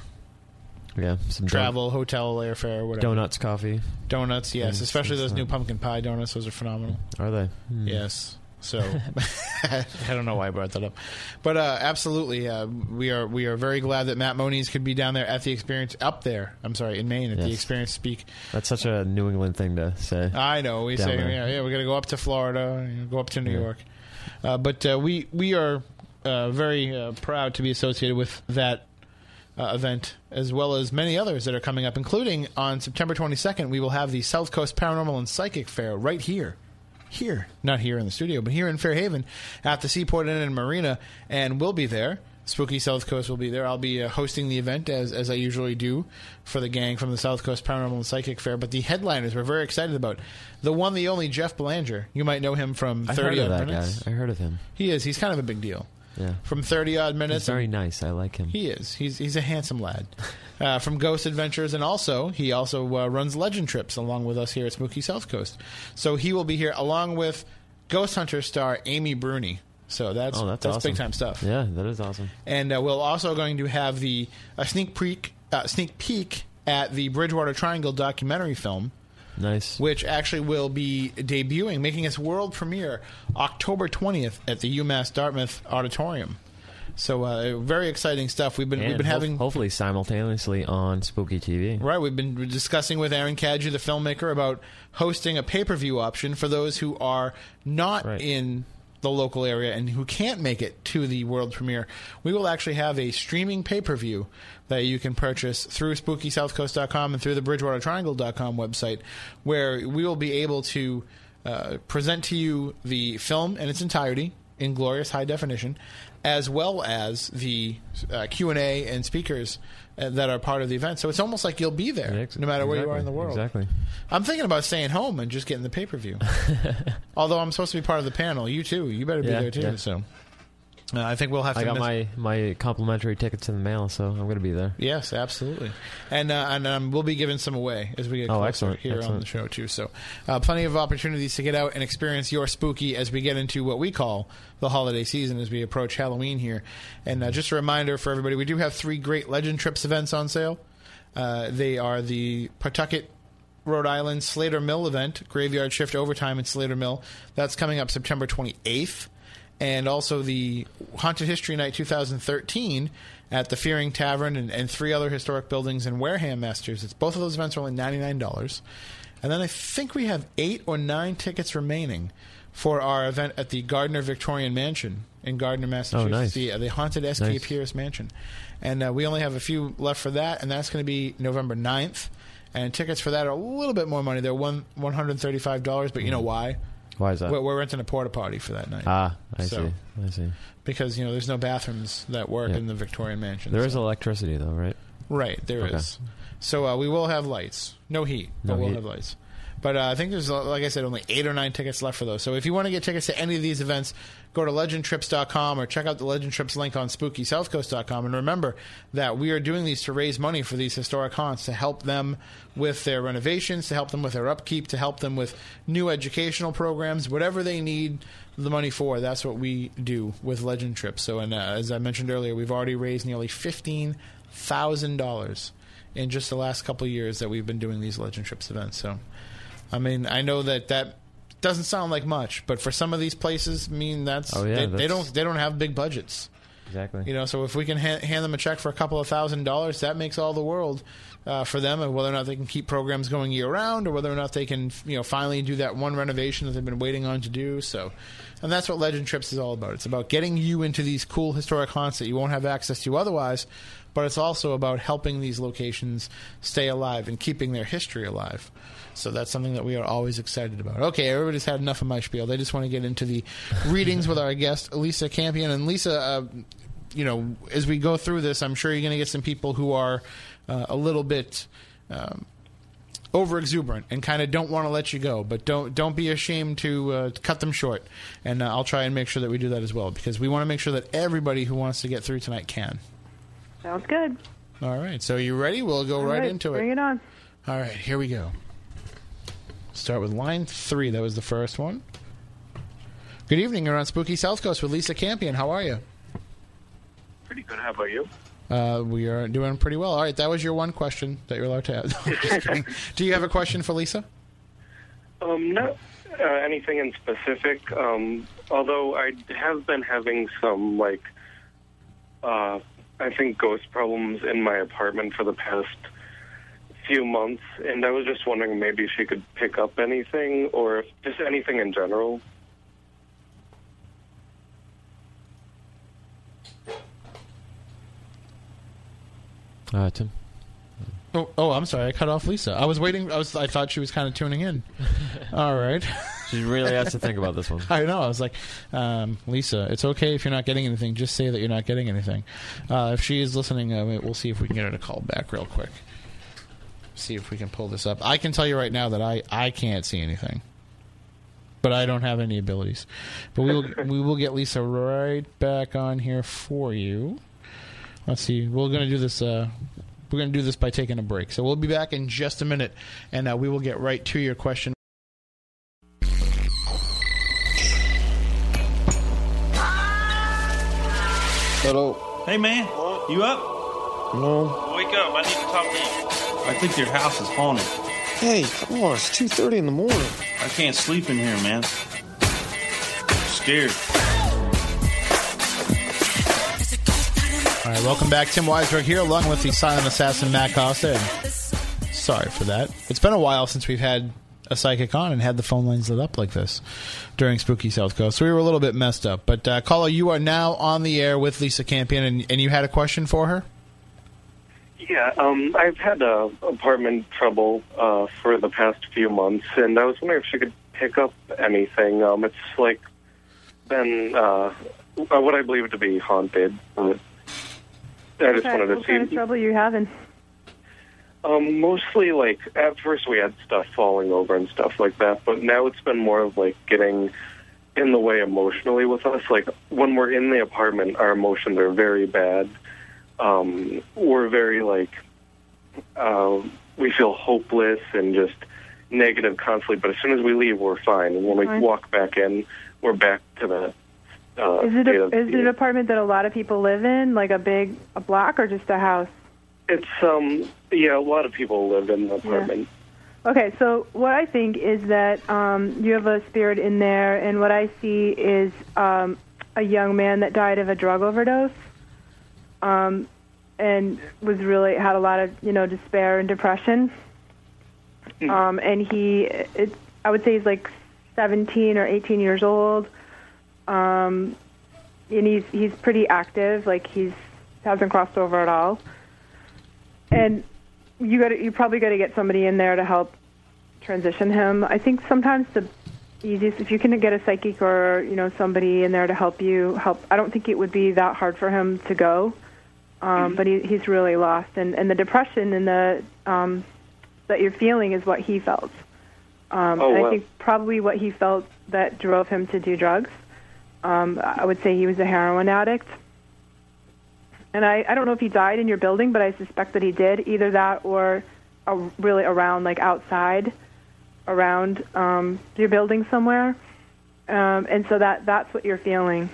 [SPEAKER 4] yeah. Some
[SPEAKER 3] travel, hotel, airfare, whatever.
[SPEAKER 4] donuts, coffee.
[SPEAKER 3] Donuts, yes, especially those new pumpkin pie donuts. Those are phenomenal.
[SPEAKER 4] Are they? Hmm.
[SPEAKER 3] Yes. So [LAUGHS] [LAUGHS] I don't know why I brought that up, but uh, absolutely, uh, we are we are very glad that Matt Moniz could be down there at the experience up there. I'm sorry, in Maine at the
[SPEAKER 4] Yes.
[SPEAKER 3] experience speak.
[SPEAKER 4] That's such a New England thing to say.
[SPEAKER 3] I know we
[SPEAKER 4] Down
[SPEAKER 3] say
[SPEAKER 4] there.
[SPEAKER 3] yeah, yeah, we got to go up to Florida, you know, go up to New
[SPEAKER 4] Yeah.
[SPEAKER 3] York, uh, but uh, we we are uh, very uh, proud to be associated with that. Uh, event as well as many others that are coming up, including on September 22nd, we will have the South Coast Paranormal and Psychic Fair right here here, not here in the studio, but here in Fairhaven at the Seaport Inn and Marina, and we'll be there. Spooky South Coast will be there. I'll be uh, hosting the event as as I usually do for the gang from the South Coast Paranormal and Psychic Fair. But the headliners we're very excited about. The one, the only Jeff Belanger. You might know him from
[SPEAKER 4] I heard
[SPEAKER 3] Thirty
[SPEAKER 4] of that
[SPEAKER 3] Minutes.
[SPEAKER 4] guy. I heard of him.
[SPEAKER 3] He is. He's kind of a big deal.
[SPEAKER 4] Yeah.
[SPEAKER 3] From Thirty Odd Minutes.
[SPEAKER 4] He's very nice. I like him.
[SPEAKER 3] He is. He's he's a handsome lad. [LAUGHS] Uh, from Ghost Adventures, and also he also uh, runs Legend Trips along with us here at Spooky South Coast. So he will be here along with Ghost Hunter star Amy Bruni. So that's
[SPEAKER 4] oh, that's,
[SPEAKER 3] that's
[SPEAKER 4] awesome.
[SPEAKER 3] big time stuff.
[SPEAKER 4] Yeah, that is awesome.
[SPEAKER 3] And uh, we're also going to have the a sneak peek uh, sneak peek at the Bridgewater Triangle documentary film
[SPEAKER 4] Nice.
[SPEAKER 3] which actually will be debuting, making its world premiere October 20th at the UMass Dartmouth Auditorium. So uh, very exciting stuff. We've been
[SPEAKER 4] And
[SPEAKER 3] we've been
[SPEAKER 4] ho-
[SPEAKER 3] having
[SPEAKER 4] hopefully simultaneously on Spooky TV.
[SPEAKER 3] right. We've been discussing with Aaron Cadieux, the filmmaker, about hosting a pay per view option for those who are not
[SPEAKER 4] Right.
[SPEAKER 3] in the local area and who can't make it to the world premiere. We will actually have a streaming pay per view that you can purchase through SpookySouthCoast.com and through the BridgewaterTriangle.com website, where we will be able to uh, present to you the film in its entirety in glorious high definition, as well as the uh, Q and A and speakers uh, that are part of the event. So it's almost like you'll be there, no matter where you are in the world.
[SPEAKER 4] Exactly.
[SPEAKER 3] I'm thinking about staying home and just getting the pay per view. [LAUGHS] Although I'm supposed to be part of the panel, you too. You better be
[SPEAKER 4] Yeah,
[SPEAKER 3] there too.
[SPEAKER 4] yeah.
[SPEAKER 3] So uh, I think we'll have to.
[SPEAKER 4] I got
[SPEAKER 3] miss-
[SPEAKER 4] my my complimentary tickets in the mail, so I'm going to be there.
[SPEAKER 3] Yes, absolutely, and uh, and um, we'll be giving some away as we get
[SPEAKER 4] Oh,
[SPEAKER 3] closer
[SPEAKER 4] excellent,
[SPEAKER 3] here on the show too. So, uh, plenty of opportunities to get out and experience your spooky as we get into what we call the holiday season as we approach Halloween here. And uh, just a reminder for everybody, we do have three great Legend Trips events on sale. Uh, they are the Pawtucket Rhode Island Slater Mill event, Graveyard Shift Overtime in Slater Mill. That's coming up September 28th. And also the Haunted History Night 2013 at the Fearing Tavern and, and three other historic buildings in Wareham, Massachusetts. Both of those events are only $99. And then I think we have eight or nine tickets remaining for our event at the Gardner Victorian Mansion in Gardner, Massachusetts.
[SPEAKER 4] nice.
[SPEAKER 3] the, uh, the haunted S.K.
[SPEAKER 4] Nice.
[SPEAKER 3] Pierce Mansion. And uh, we only have a few left for that, and that's going to be November 9th. And tickets for that are a little bit more money. They're one one hundred thirty five dollars, but you know why?
[SPEAKER 4] Why is that?
[SPEAKER 3] We're, we're renting a porta potty for that night
[SPEAKER 4] ah, I
[SPEAKER 3] So-
[SPEAKER 4] see. I see.
[SPEAKER 3] because you know there's no bathrooms that work
[SPEAKER 4] Yeah.
[SPEAKER 3] in the Victorian mansion.
[SPEAKER 4] There is electricity though, right?
[SPEAKER 3] right there is.
[SPEAKER 4] Okay.
[SPEAKER 3] So uh, we will have lights, no heat, but we'll
[SPEAKER 4] heat.
[SPEAKER 3] have lights. But uh, I think there's, uh, like I said, only eight or nine tickets left for those. So if you want to get tickets to any of these events, go to legendtrips.com or check out the Legend Trips link on SpookySouthCoast.com. And remember that we are doing these to raise money for these historic haunts to help them with their renovations, to help them with their upkeep, to help them with new educational programs, whatever they need the money for. That's what we do with Legend Trips. So, and uh, as I mentioned earlier, we've already raised nearly fifteen thousand dollars in just the last couple years that we've been doing these Legend Trips events. So, I mean, I know that that doesn't sound like much, but for some of these places, I mean, that's,
[SPEAKER 4] Oh, yeah,
[SPEAKER 3] they, they don't they don't have big budgets.
[SPEAKER 4] Exactly.
[SPEAKER 3] You know, so if we can ha- hand them a check for a couple of thousand dollars, that makes all the world uh, for them, and whether or not they can keep programs going year round, or whether or not they can, you know, finally do that one renovation that they've been waiting on to do. So, and that's what Legend Trips is all about. It's about getting you into these cool historic haunts that you won't have access to otherwise, but it's also about helping these locations stay alive and keeping their history alive. So that's something that we are always excited about. Okay, everybody's had enough of my spiel. They just want to get into the readings with our guest, Lisa Campion. And Lisa, uh, you know, as we go through this, I'm sure you're going to get some people who are uh, a little bit um, over exuberant and kind of don't want to let you go. But don't don't be ashamed to uh, cut them short. And uh, I'll try and make sure that we do that as well because we want to make sure that everybody who wants to get through tonight can.
[SPEAKER 5] Sounds good.
[SPEAKER 3] All right, so you ready? We'll go right,
[SPEAKER 5] right,
[SPEAKER 3] into it.
[SPEAKER 5] Bring
[SPEAKER 3] it
[SPEAKER 5] on.
[SPEAKER 3] All right, here we go. Start with line three. That was the first one. Good evening. You're on Spooky South Coast with Lisa Campion. How are you?
[SPEAKER 7] Pretty good. How about you?
[SPEAKER 3] Uh, we are doing pretty well. All right, that was your one question that you're allowed to ask. [LAUGHS] [LAUGHS] Do you have a question for Lisa?
[SPEAKER 7] Um, not uh, anything in specific. Um, although I have been having some like, uh, I think ghost problems in my apartment for the past few months, and I was just wondering maybe if she could pick up anything or if, just anything in general.
[SPEAKER 4] Uh, Tim.
[SPEAKER 3] Oh, oh, I'm sorry. I cut off Lisa. I was waiting. I was. I thought she was kind of tuning in. [LAUGHS] All right.
[SPEAKER 4] She really has to think about this one. [LAUGHS]
[SPEAKER 3] I know. I was like, um, Lisa, it's okay if you're not getting anything. Just say that you're not getting anything. Uh, if she is listening, uh, we'll see if we can get her to call back real quick. See if we can pull this up. I can tell you right now that I, I can't see anything, but I don't have any abilities. But we will [LAUGHS] we will get Lisa right back on here for you. Let's see. We're going to do this. Uh, we're going to do this by taking a break. So we'll be back in just a minute, and uh, we will get right to your question.
[SPEAKER 8] Hello.
[SPEAKER 9] Hey man, you up?
[SPEAKER 8] No.
[SPEAKER 9] Wake up! I need to talk to you. I think your house is haunted.
[SPEAKER 8] Hey, come on. It's 2.30 in the morning.
[SPEAKER 9] I can't sleep in here, man. I'm scared.
[SPEAKER 3] All right, welcome back. Tim Weisberg here, along with the silent assassin Matt Costa. And sorry for that. It's been a while since we've had a psychic on and had the phone lines lit up like this during Spooky South Coast. So we were a little bit messed up. But uh, caller, you are now on the air with Lisa Campion, and, and you had a question for her.
[SPEAKER 7] Yeah, um, I've had uh, apartment trouble uh, for the past few months, and I was wondering if she could pick up anything. Um, it's like been uh, what I believe to be haunted. But I just wanted to
[SPEAKER 5] what
[SPEAKER 7] see.
[SPEAKER 5] kind of trouble you having?
[SPEAKER 7] Um, mostly like at first we had stuff falling over and stuff like that, but now it's been more of like getting in the way emotionally with us. Like when we're in the apartment, our emotions are very bad. Um, we're very like uh, we feel hopeless and just negative constantly. But as soon as we leave, we're fine. And when we walk back in, we're back to the. Uh,
[SPEAKER 5] Is it a,
[SPEAKER 7] of
[SPEAKER 5] is it an apartment that a lot of people live in, like a big a block, or just a house?
[SPEAKER 7] It's um yeah, a lot of people live in the apartment.
[SPEAKER 5] Okay, so what I think is that um, you have a spirit in there, and what I see is um, a young man that died of a drug overdose, um, and was really had a lot of you know despair and depression. Um, and he, it, I would say he's like 17 or 18 years old, um, and he's he's pretty active. Like he's hasn't crossed over at all, and you got you probably got to get somebody in there to help transition him. I think sometimes the easiest if you can get a psychic or you know somebody in there to help you help. I don't think it would be that hard for him to go, um, but he, he's really lost, and and the depression and the um, that you're feeling is what he felt. Um,
[SPEAKER 7] Oh,
[SPEAKER 5] and I
[SPEAKER 7] wow.
[SPEAKER 5] think probably what he felt that drove him to do drugs. Um, I would say he was a heroin addict. And I, I don't know if he died in your building, but I suspect that he did. Either that or uh, really around, like outside, around um, your building somewhere. Um, and so that that's what you're feeling.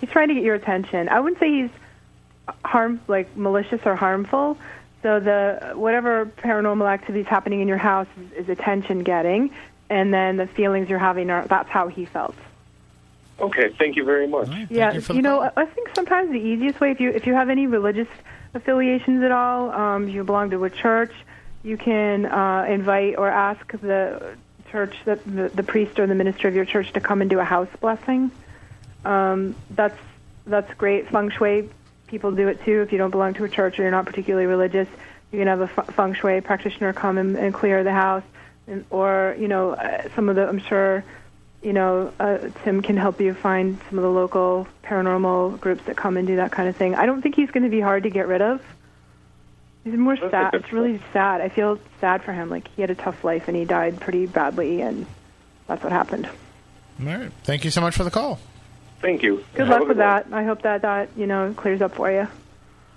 [SPEAKER 5] He's trying to get your attention. I wouldn't say he's harm like malicious or harmful. So the whatever paranormal activity is happening in your house is, is attention getting, and then the feelings you're having are that's how he felt.
[SPEAKER 7] Okay, thank you very much.
[SPEAKER 5] Yeah, you, know, I I think sometimes the easiest way, if you if you have any religious affiliations at all, um, you belong to a church, you can uh, invite or ask the church, that the, the priest or the minister of your church, to come and do a house blessing. Um, that's that's great. Feng shui people do it too. If you don't belong to a church or you're not particularly religious, you can have a feng shui practitioner come and, and clear the house, and, or you know, uh, some of the I'm sure you know, uh, Tim can help you find some of the local paranormal groups that come and do that kind of thing. I don't think he's going to be hard to get rid of. He's more
[SPEAKER 7] That's
[SPEAKER 5] sad. It's really sad. I feel sad for him. Like he had a tough life and he died pretty badly, and that's what happened.
[SPEAKER 3] All right. Thank you so much for the call.
[SPEAKER 7] Thank you.
[SPEAKER 5] Good
[SPEAKER 7] Have
[SPEAKER 5] luck with
[SPEAKER 7] one.
[SPEAKER 5] that. I hope that that you know clears up for you.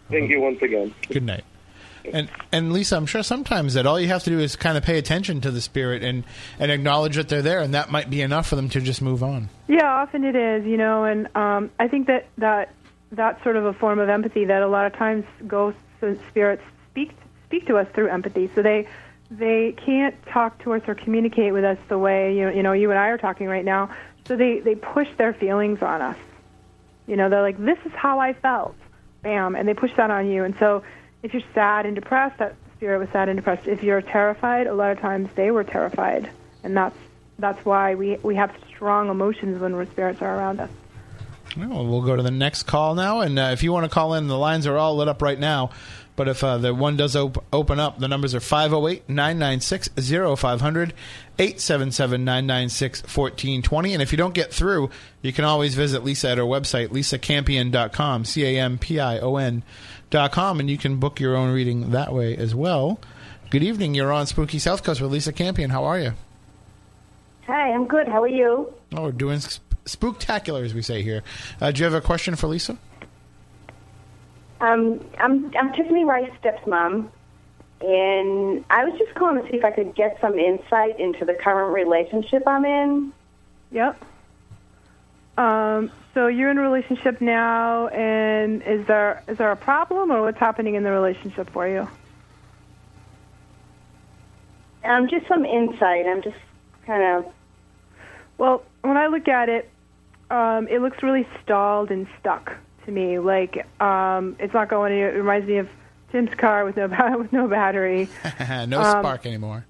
[SPEAKER 7] Thank you once again.
[SPEAKER 3] Good night. And and Lisa, I'm sure sometimes that all you have to do is kind of pay attention to the spirit and and acknowledge that they're there, and that might be enough for them to just move on.
[SPEAKER 5] Yeah, often it is, you know, and um, I think that that that's sort of a form of empathy that a lot of times ghosts and spirits speak speak to us through empathy. So they they can't talk to us or communicate with us the way you know, you know you and I are talking right now. So they they push their feelings on us. You know, they're like, "This is how I felt," bam, and they push that on you. And so if you're sad and depressed, that spirit was sad and depressed. If you're terrified, a lot of times they were terrified, and that's that's why we we have strong emotions when spirits are around us.
[SPEAKER 3] Well, we'll go to the next call now, and uh, if you want to call in, the lines are all lit up right now. But if uh, the one does op- open up, the numbers are 508 996 0500, 877 996 1420. And if you don't get through, you can always visit Lisa at her website, lisacampion.com, C A M P I O N.com, and you can book your own reading that way as well. Good evening. You're on Spooky South Coast with Lisa Campion. How are you?
[SPEAKER 10] Hi, I'm good. How are you?
[SPEAKER 3] Oh, we're doing sp- spooktacular, as we say here. Uh, do you have a question for Lisa?
[SPEAKER 10] Um, I'm I'm Tiffany Rice's stepmom, and I was just calling to see if I could get some insight into the current relationship I'm in.
[SPEAKER 5] Yep. Um, so you're in a relationship now, and is there is there a problem, or what's happening in the relationship for you?
[SPEAKER 10] Um, just some insight. I'm just kind of.
[SPEAKER 5] Well, when I look at it, um, it looks really stalled and stuck to me. Like um, it's not going. It reminds me of Tim's car with no ba- [LAUGHS] with no battery. [LAUGHS]
[SPEAKER 3] no
[SPEAKER 5] Um,
[SPEAKER 3] spark anymore.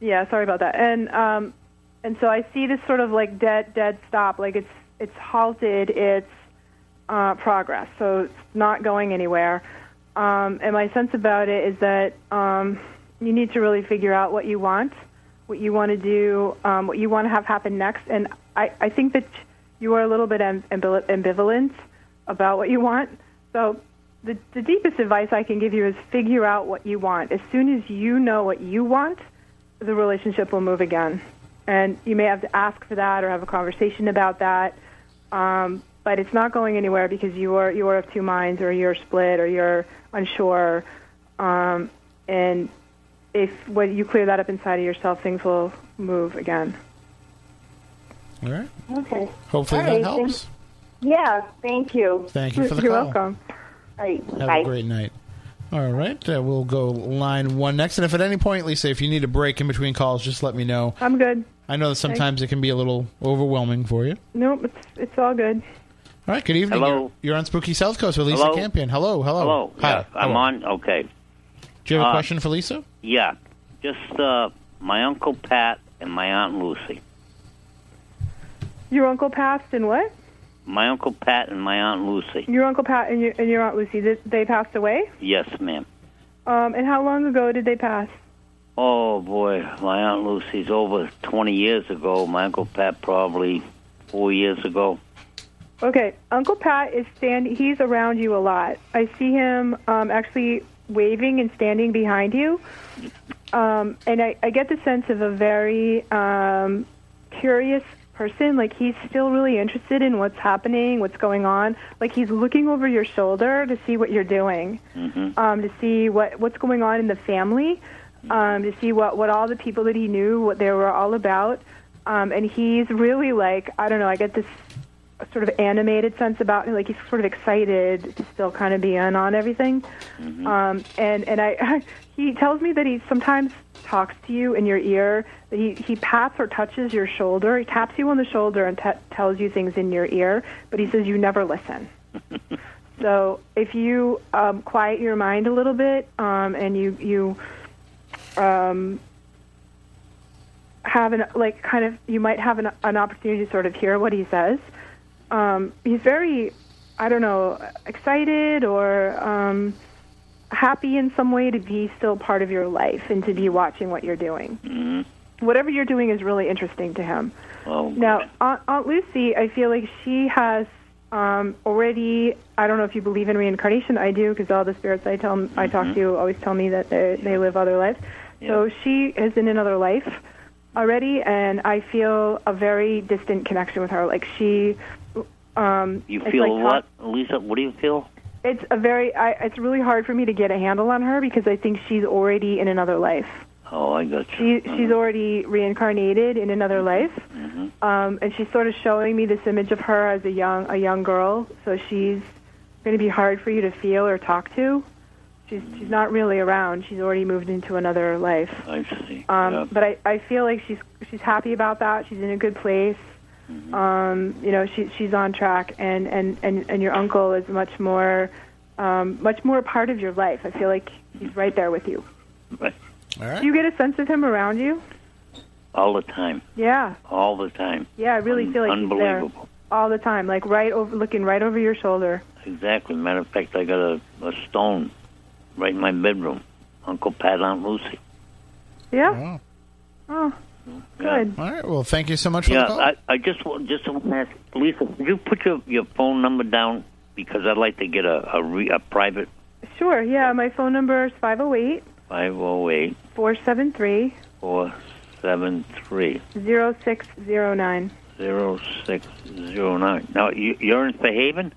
[SPEAKER 5] Yeah, sorry about that. And um, and so I see this sort of like dead dead stop. Like it's it's halted its uh, progress. So it's not going anywhere. Um, and my sense about it is that um, you need to really figure out what you want, what you want to do, um, what you want to have happen next. And I, I think that you are a little bit amb- ambival- ambivalent about what you want. So the, the deepest advice I can give you is figure out what you want. As soon as you know what you want, the relationship will move again. And you may have to ask for that or have a conversation about that. Um, but it's not going anywhere because you are you are of two minds or you're split or you're unsure. Um, and if when you clear that up inside of yourself, things will move again.
[SPEAKER 3] All right.
[SPEAKER 10] Okay.
[SPEAKER 3] Hopefully
[SPEAKER 10] All
[SPEAKER 3] that
[SPEAKER 10] right,
[SPEAKER 3] helps.
[SPEAKER 10] Thank- yeah. Thank you.
[SPEAKER 3] Thank you for the
[SPEAKER 5] You're
[SPEAKER 3] call.
[SPEAKER 5] welcome.
[SPEAKER 10] All right.
[SPEAKER 3] Have
[SPEAKER 10] bye.
[SPEAKER 3] a great night. All right, uh, we'll go line one next. And if at any point, Lisa, if you need a break in between calls, just let me know.
[SPEAKER 5] I'm good.
[SPEAKER 3] I know that sometimes it can be a little overwhelming for you.
[SPEAKER 5] Nope, it's it's all good.
[SPEAKER 3] All right, good evening.
[SPEAKER 11] Hello.
[SPEAKER 3] You're, you're on Spooky South Coast with Lisa
[SPEAKER 11] Hello?
[SPEAKER 3] Campion. Hello, hello.
[SPEAKER 11] Hello.
[SPEAKER 3] Hi.
[SPEAKER 11] Yeah, I'm
[SPEAKER 3] Hello.
[SPEAKER 11] on. Okay.
[SPEAKER 3] Do you have a
[SPEAKER 11] Uh,
[SPEAKER 3] question for Lisa?
[SPEAKER 11] Yeah. Just uh, my uncle Pat and my aunt Lucy.
[SPEAKER 5] Your uncle passed and what?
[SPEAKER 11] My uncle Pat and my aunt Lucy.
[SPEAKER 5] Your uncle Pat and your, and your aunt Lucy, did they passed away?
[SPEAKER 11] Yes, ma'am.
[SPEAKER 5] Um, and how long ago did they pass?
[SPEAKER 11] Oh boy, my aunt Lucy's over 20 years ago. My uncle Pat probably four years ago.
[SPEAKER 5] Okay, Uncle Pat is standing. He's around you a lot. I see him um, actually waving and standing behind you, um, and I, I get the sense of a very um, curious person. Like he's still really interested in what's happening, what's going on. Like he's looking over your shoulder to see what you're doing,
[SPEAKER 11] Mm-hmm.
[SPEAKER 5] um, to see what what's going on in the family, um, to see what what all the people that he knew, what they were all about. Um, and he's really like I don't know. I get this sort of animated sense about him. Like he's sort of excited to still kind of be in on everything. Um, and and I, [LAUGHS] he tells me that he sometimes talks to you in your ear. That he he pats or touches your shoulder. He taps you on the shoulder and t- tells you things in your ear. But he says you never listen. [LAUGHS] so if you um, quiet your mind a little bit um, and you you um, have an like kind of you might have an, an opportunity to sort of hear what he says. Um, he's very, I don't know, excited or um, happy in some way to be still part of your life and to be watching what you're doing.
[SPEAKER 11] Mm-hmm.
[SPEAKER 5] Whatever you're doing is really interesting to him.
[SPEAKER 11] Oh,
[SPEAKER 5] Now, Aunt, Aunt Lucy, I feel like she has um, already. I don't know if you believe in reincarnation. I do because all the spirits I tell I talk to always tell me that they they live other lives. So she is in another life already, and I feel a very distant connection with her. Like she. Um,
[SPEAKER 11] You feel
[SPEAKER 5] like
[SPEAKER 11] what, Lisa? What do you feel?
[SPEAKER 5] it's a very. I, it's really hard for me to get a handle on her because I think she's already in another life.
[SPEAKER 11] Oh, I got you.
[SPEAKER 5] She she's already reincarnated in another life, um, and she's sort of showing me this image of her as a young a young girl. So she's going to be hard for you to feel or talk to. She's she's not really around. She's already moved into another life.
[SPEAKER 11] I see.
[SPEAKER 5] Um,
[SPEAKER 11] Yeah.
[SPEAKER 5] But I I feel like she's she's happy about that. She's in a good place. Um, you know, she she's on track, and and and and your uncle is much more um, much more a part of your life. I feel like he's right there with you.
[SPEAKER 11] Right.
[SPEAKER 3] All right.
[SPEAKER 5] Do you get a sense of him around you?
[SPEAKER 11] All the time.
[SPEAKER 5] Yeah.
[SPEAKER 11] All the time.
[SPEAKER 5] Yeah, I really feel like he's there
[SPEAKER 11] Unbelievable.
[SPEAKER 5] all the time, like right over, looking right over your shoulder.
[SPEAKER 11] Exactly. Matter of fact, I got a, a stone right in my bedroom. Uncle Pat, Aunt Lucy.
[SPEAKER 5] Yeah. Oh, good.
[SPEAKER 3] All right. Well, thank you so much for
[SPEAKER 11] Yeah,
[SPEAKER 3] the call.
[SPEAKER 11] I, I just wa- just want to ask Lisa, could you put your your phone number down because I'd like to get a a, re, a private
[SPEAKER 5] Sure. Yeah. My phone number is five zero eight
[SPEAKER 11] five zero eight
[SPEAKER 5] four seven three
[SPEAKER 11] four seven three
[SPEAKER 5] zero six zero nine.
[SPEAKER 11] zero six zero nine. Now you, you're in Fairhaven,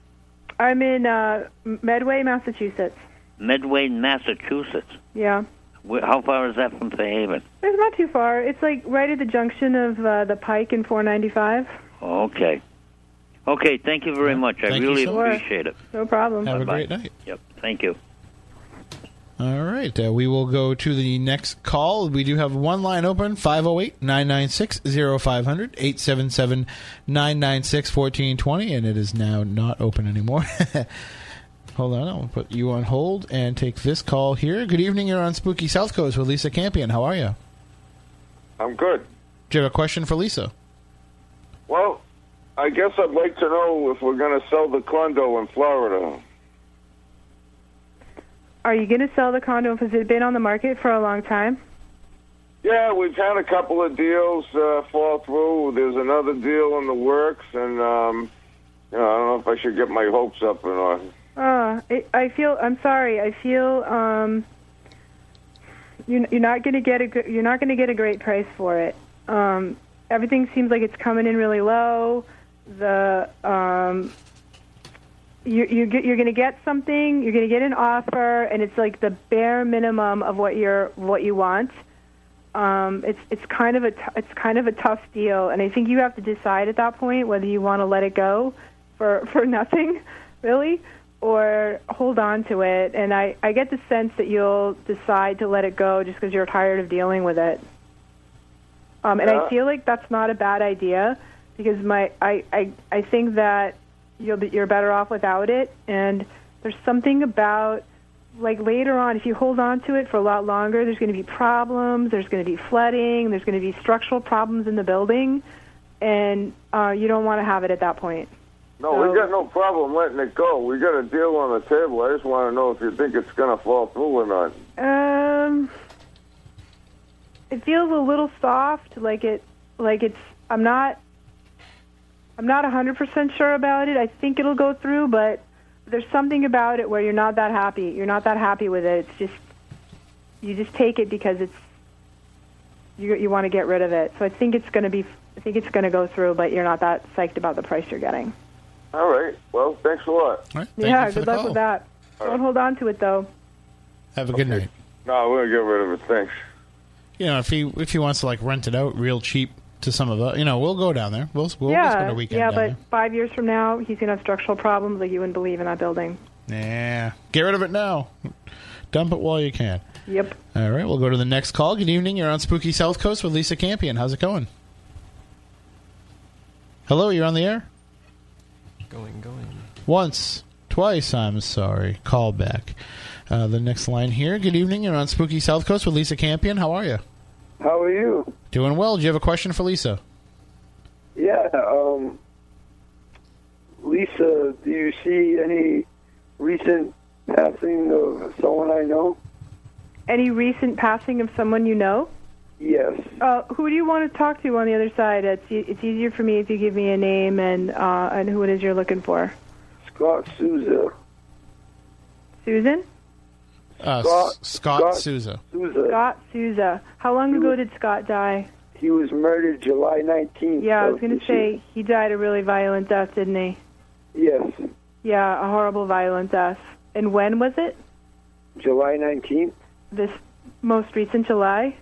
[SPEAKER 5] I'm in uh, Medway, Massachusetts.
[SPEAKER 11] Medway, Massachusetts.
[SPEAKER 5] Yeah.
[SPEAKER 11] Where, how far is that from Fairhaven?
[SPEAKER 5] It's not too far. It's like right at the junction of uh, the Pike and 495.
[SPEAKER 11] Okay. Okay, thank you very much. I
[SPEAKER 3] Thank you
[SPEAKER 11] really
[SPEAKER 3] so much.
[SPEAKER 11] appreciate it.
[SPEAKER 5] No problem.
[SPEAKER 3] Have a
[SPEAKER 11] Bye-bye.
[SPEAKER 3] great night.
[SPEAKER 11] Yep. Thank you.
[SPEAKER 3] All right. Uh, we will go to the next call. We do have one line open 508 996 0500 877 996 1420, and it is now not open anymore. [LAUGHS] Hold on. I'll put you on hold and take this call here. Good evening. You're on Spooky South Coast with Lisa Campion. How are you?
[SPEAKER 12] I'm good.
[SPEAKER 3] Do you have a question for Lisa?
[SPEAKER 12] Well, I guess I'd like to know if we're going to sell the condo in Florida.
[SPEAKER 5] Are you going to sell the condo? Has it been on the market for a long time?
[SPEAKER 12] Yeah, we've had a couple of deals uh, fall through. There's another deal in the works, and um, you know, I don't know if I should get my hopes up or not.
[SPEAKER 5] Uh, it, I feel. I'm sorry. I feel. Um, you, you're not going to get a. You're not going to get a great price for it. Um, everything seems like it's coming in really low. The um, you, you get, you're going to get something. You're going to get an offer, and it's like the bare minimum of what you're what you want. Um, it's it's kind of a t- it's kind of a tough deal, and I think you have to decide at that point whether you want to let it go for for [LAUGHS] nothing, really, or hold on to it. And I I get the sense that you'll decide to let it go just because you're tired of dealing with it. Um, and
[SPEAKER 12] Yeah.
[SPEAKER 5] I feel like that's not a bad idea because my I I I think that you'll be you're better off without it. And there's something about like later on, if you hold on to it for a lot longer, there's going to be problems. There's going to be flooding. There's going to be structural problems in the building, and uh, you don't want to have it at that point.
[SPEAKER 12] No, we got no problem letting it go. We got a deal on the table. I just want to know if you think it's going to fall through or not.
[SPEAKER 5] Um, it feels a little soft, like it, like it's. I'm not. I'm not 100% sure about it. I think it'll go through, but there's something about it where you're not that happy. You're not that happy with it. It's just you just take it because it's you you want to get rid of it. So I think it's going to be. I think it's going to go through, but you're not that psyched about the price you're getting.
[SPEAKER 12] All right. Well, thanks a lot.
[SPEAKER 5] yeah, good luck with that. Don't hold on to it though.
[SPEAKER 3] Have a good night.
[SPEAKER 12] No, we're going to get rid of it. Thanks.
[SPEAKER 3] You know, if he if he wants to like rent it out real cheap to some of us, you know, we'll go down there. We'll we'll
[SPEAKER 5] yeah,
[SPEAKER 3] spend a weekend
[SPEAKER 5] yeah,
[SPEAKER 3] down
[SPEAKER 5] but five years from now, he's going to have structural problems like you wouldn't believe in that building.
[SPEAKER 3] Yeah, get rid of it now. Dump it while you can.
[SPEAKER 5] Yep.
[SPEAKER 3] All right, we'll go to the next call. Good evening. You're on Spooky South Coast with Lisa Campion. How's it going? Hello, you're on the air.
[SPEAKER 4] Going, going.
[SPEAKER 3] Once, twice. I'm sorry. Call back. Uh, the next line here. Good evening. You're on Spooky South Coast with Lisa Campion. How are you?
[SPEAKER 13] How are you?
[SPEAKER 3] Doing well. Do you have a question for Lisa?
[SPEAKER 13] Yeah, um, Lisa, do you see any recent passing of someone I know?
[SPEAKER 5] Any recent passing of someone you know?
[SPEAKER 13] Yes.
[SPEAKER 5] Uh, who do you want to talk to on the other side? It's it's easier for me if you give me a name and uh, and who it is you're looking for.
[SPEAKER 13] Scott Souza.
[SPEAKER 5] Susan.
[SPEAKER 3] Uh,
[SPEAKER 13] Scott-
[SPEAKER 3] Scott,
[SPEAKER 13] Scott
[SPEAKER 3] Souza.
[SPEAKER 13] Souza.
[SPEAKER 5] Scott Souza. How long ago did Scott die?
[SPEAKER 13] He was murdered July 19th.
[SPEAKER 5] Yeah, I was going
[SPEAKER 13] this
[SPEAKER 5] to
[SPEAKER 13] year.
[SPEAKER 5] say he died a really violent death, didn't he?
[SPEAKER 13] Yes.
[SPEAKER 5] Yeah, a horrible violent death. And when was it?
[SPEAKER 13] July 19th?
[SPEAKER 5] This most recent July.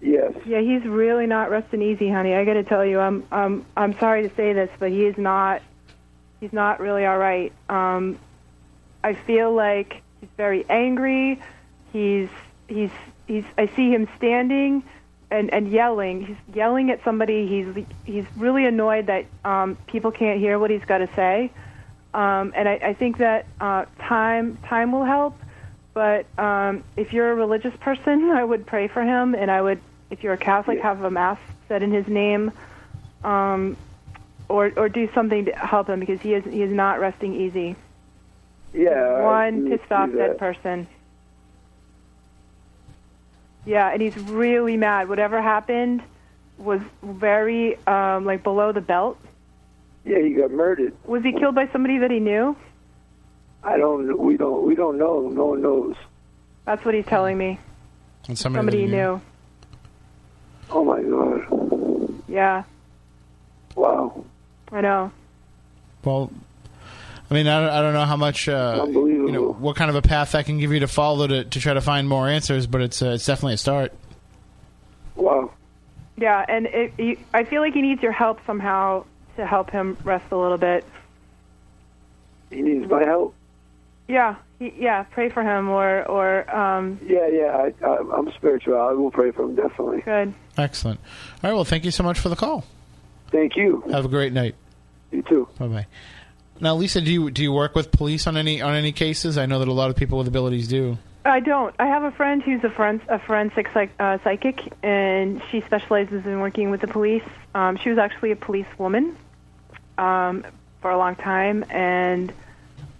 [SPEAKER 13] Yes.
[SPEAKER 5] Yeah, he's really not resting easy, honey. I got to tell you, I'm I'm I'm sorry to say this, but he is not he's not really all right. Um I feel like he's very angry. He's he's he's I see him standing and and yelling. He's yelling at somebody. He's he's really annoyed that um people can't hear what he's got to say. Um and I I think that uh time time will help. But um, if you're a religious person, [LAUGHS] I would pray for him, and I would, if you're a Catholic, have a mass said in his name, um, or or do something to help him because he is he is not resting easy.
[SPEAKER 13] Yeah.
[SPEAKER 5] One
[SPEAKER 13] do
[SPEAKER 5] pissed
[SPEAKER 13] see
[SPEAKER 5] off
[SPEAKER 13] that.
[SPEAKER 5] dead person. Yeah, and he's really mad. Whatever happened was very um, like below the belt.
[SPEAKER 13] Yeah, he got murdered.
[SPEAKER 5] Was he killed by somebody that he knew?
[SPEAKER 13] I don't. We don't. We don't know. No one knows.
[SPEAKER 5] That's what he's telling me.
[SPEAKER 3] And
[SPEAKER 5] Somebody, he knew.
[SPEAKER 13] Oh my god!
[SPEAKER 5] Yeah,
[SPEAKER 13] Wow.
[SPEAKER 5] I know.
[SPEAKER 3] Well, I mean, I don't, I don't know how much, uh, you know, what kind of a path that can give you to follow to, to try to find more answers, but it's uh, it's definitely a start.
[SPEAKER 13] Wow.
[SPEAKER 5] Yeah, and it, he, I feel like he needs your help somehow to help him rest a little bit.
[SPEAKER 13] He needs my help.
[SPEAKER 5] Yeah, he, yeah. Pray for him, or or um,
[SPEAKER 13] Yeah, yeah. I, I, I'm spiritual. I will pray for him definitely.
[SPEAKER 5] good.
[SPEAKER 3] Excellent. All right. Well, thank you so much for the call.
[SPEAKER 13] Thank you.
[SPEAKER 3] Have a great night.
[SPEAKER 13] You too.
[SPEAKER 3] Bye bye. Now, Lisa, do you do you work with police on any on any cases? I know that a lot of people with abilities do.
[SPEAKER 5] I don't. I have a friend who's a, forens- a forensic psych- uh, psychic, and she specializes in working with the police. Um, she was actually a police woman um, for a long time, and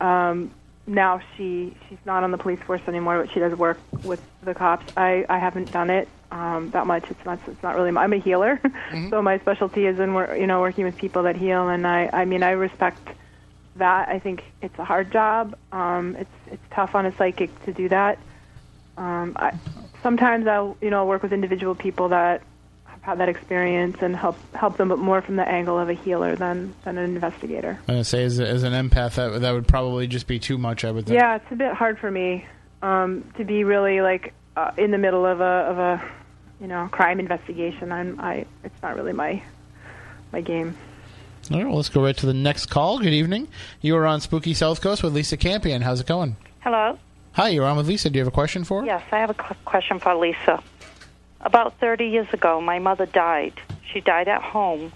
[SPEAKER 5] um, now she she's not on the police force anymore, but she does work with the cops. I, I haven't done it um, that much. It's not it's not really. My, I'm a healer, [LAUGHS] so my specialty is in you know working with people that heal, and I I mean I respect that. I think it's a hard job. Um, it's it's tough on a psychic to do that. Um, I, sometimes I'll you know work with individual people that had that experience and help help them, but more from the angle of a healer than than an investigator.
[SPEAKER 3] I'm gonna say as, a, as an empath, that that would probably just be too much. I would think.
[SPEAKER 5] Yeah, it's a bit hard for me um, to be really like uh, in the middle of a of a you know crime investigation. I'm I it's not really my my game.
[SPEAKER 3] All right. Well, let's go right to the next call. Good evening. You are on Spooky South Coast with Lisa Campion. How's it going?
[SPEAKER 14] Hello.
[SPEAKER 3] Hi, you're on with Lisa. Do you have a question for her?
[SPEAKER 14] Yes, I have a question for Lisa. About 30 years ago, my mother died. She died at home,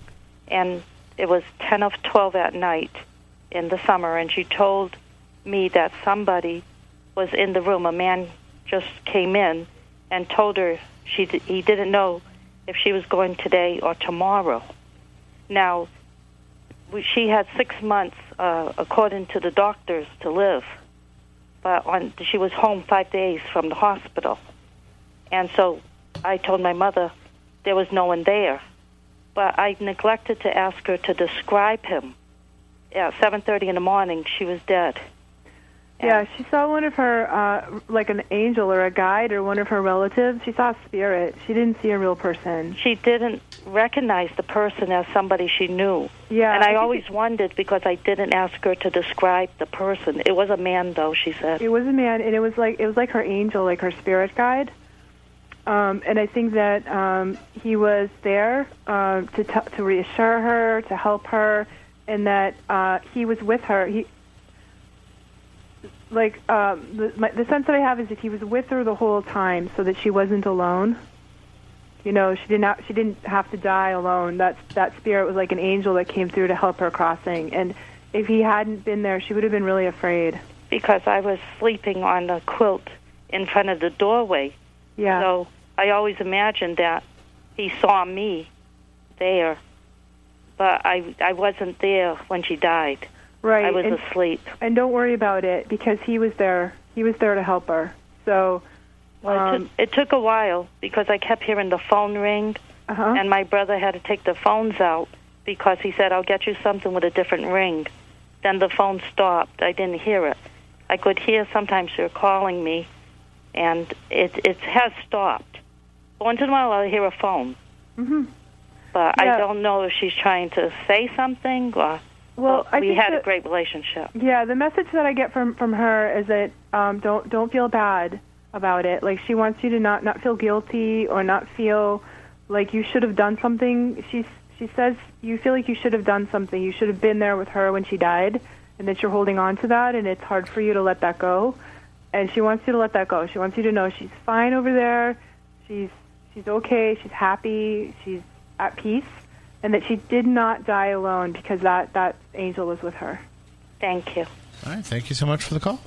[SPEAKER 14] and it was 10 of 12 at night in the summer, and she told me that somebody was in the room. A man just came in and told her she he didn't know if she was going today or tomorrow. Now, she had six months, uh, according to the doctors, to live but on she was home five days from the hospital, and so I told my mother there was no one there, but I neglected to ask her to describe him. At seven thirty in the morning, she was dead.
[SPEAKER 5] Yeah, she saw one of her, uh, like an angel or a guide or one of her relatives. She saw a spirit. She didn't see a real person.
[SPEAKER 14] She didn't recognize the person as somebody she knew.
[SPEAKER 5] Yeah,
[SPEAKER 14] and
[SPEAKER 5] I
[SPEAKER 14] always wondered because I didn't ask her to describe the person. It was a man, though. She said.
[SPEAKER 5] It was a man, and it was like it was like her angel, like her spirit guide. Um, and I think that um, he was there um, to t- to reassure her, to help her, and that uh, he was with her. He like um, the, my, the sense that I have is that he was with her the whole time, so that she wasn't alone. You know, she didn't have, she didn't have to die alone. That that spirit was like an angel that came through to help her crossing. And if he hadn't been there, she would have been really afraid.
[SPEAKER 14] because I was sleeping on the quilt in front of the doorway.
[SPEAKER 5] Yeah.
[SPEAKER 14] So I always imagined that he saw me there, but I I wasn't there when she died.
[SPEAKER 5] Right.
[SPEAKER 14] I was
[SPEAKER 5] and,
[SPEAKER 14] asleep.
[SPEAKER 5] And don't worry about it because he was there. He was there to help her. So,
[SPEAKER 14] Well, it,
[SPEAKER 5] um,
[SPEAKER 14] took, it took a while because I kept hearing the phone ring,
[SPEAKER 5] uh-huh.
[SPEAKER 14] and my brother had to take the phones out because he said, "I'll get you something with a different ring." Then the phone stopped. I didn't hear it. I could hear sometimes her calling me, and it it has stopped. Once in a while, I'll hear a phone,
[SPEAKER 5] hmm
[SPEAKER 14] but
[SPEAKER 5] Yeah.
[SPEAKER 14] I don't know if she's trying to say something or.
[SPEAKER 5] Well, I
[SPEAKER 14] we had
[SPEAKER 5] that-
[SPEAKER 14] a great relationship.
[SPEAKER 5] Yeah, the message that I get from from her is that um, don't don't feel bad about it. Like she wants you to not not feel guilty or not feel like you should have done something. She she says you feel like you should have done something. You should have been there with her when she died, and that you're holding on to that, and it's hard for you to let that go. And she wants you to let that go. She wants you to know she's fine over there. She's she's okay. She's happy. She's at peace, and that she did not die alone because that that angel was with her.
[SPEAKER 14] Thank you.
[SPEAKER 3] All right. Thank you so much for the call.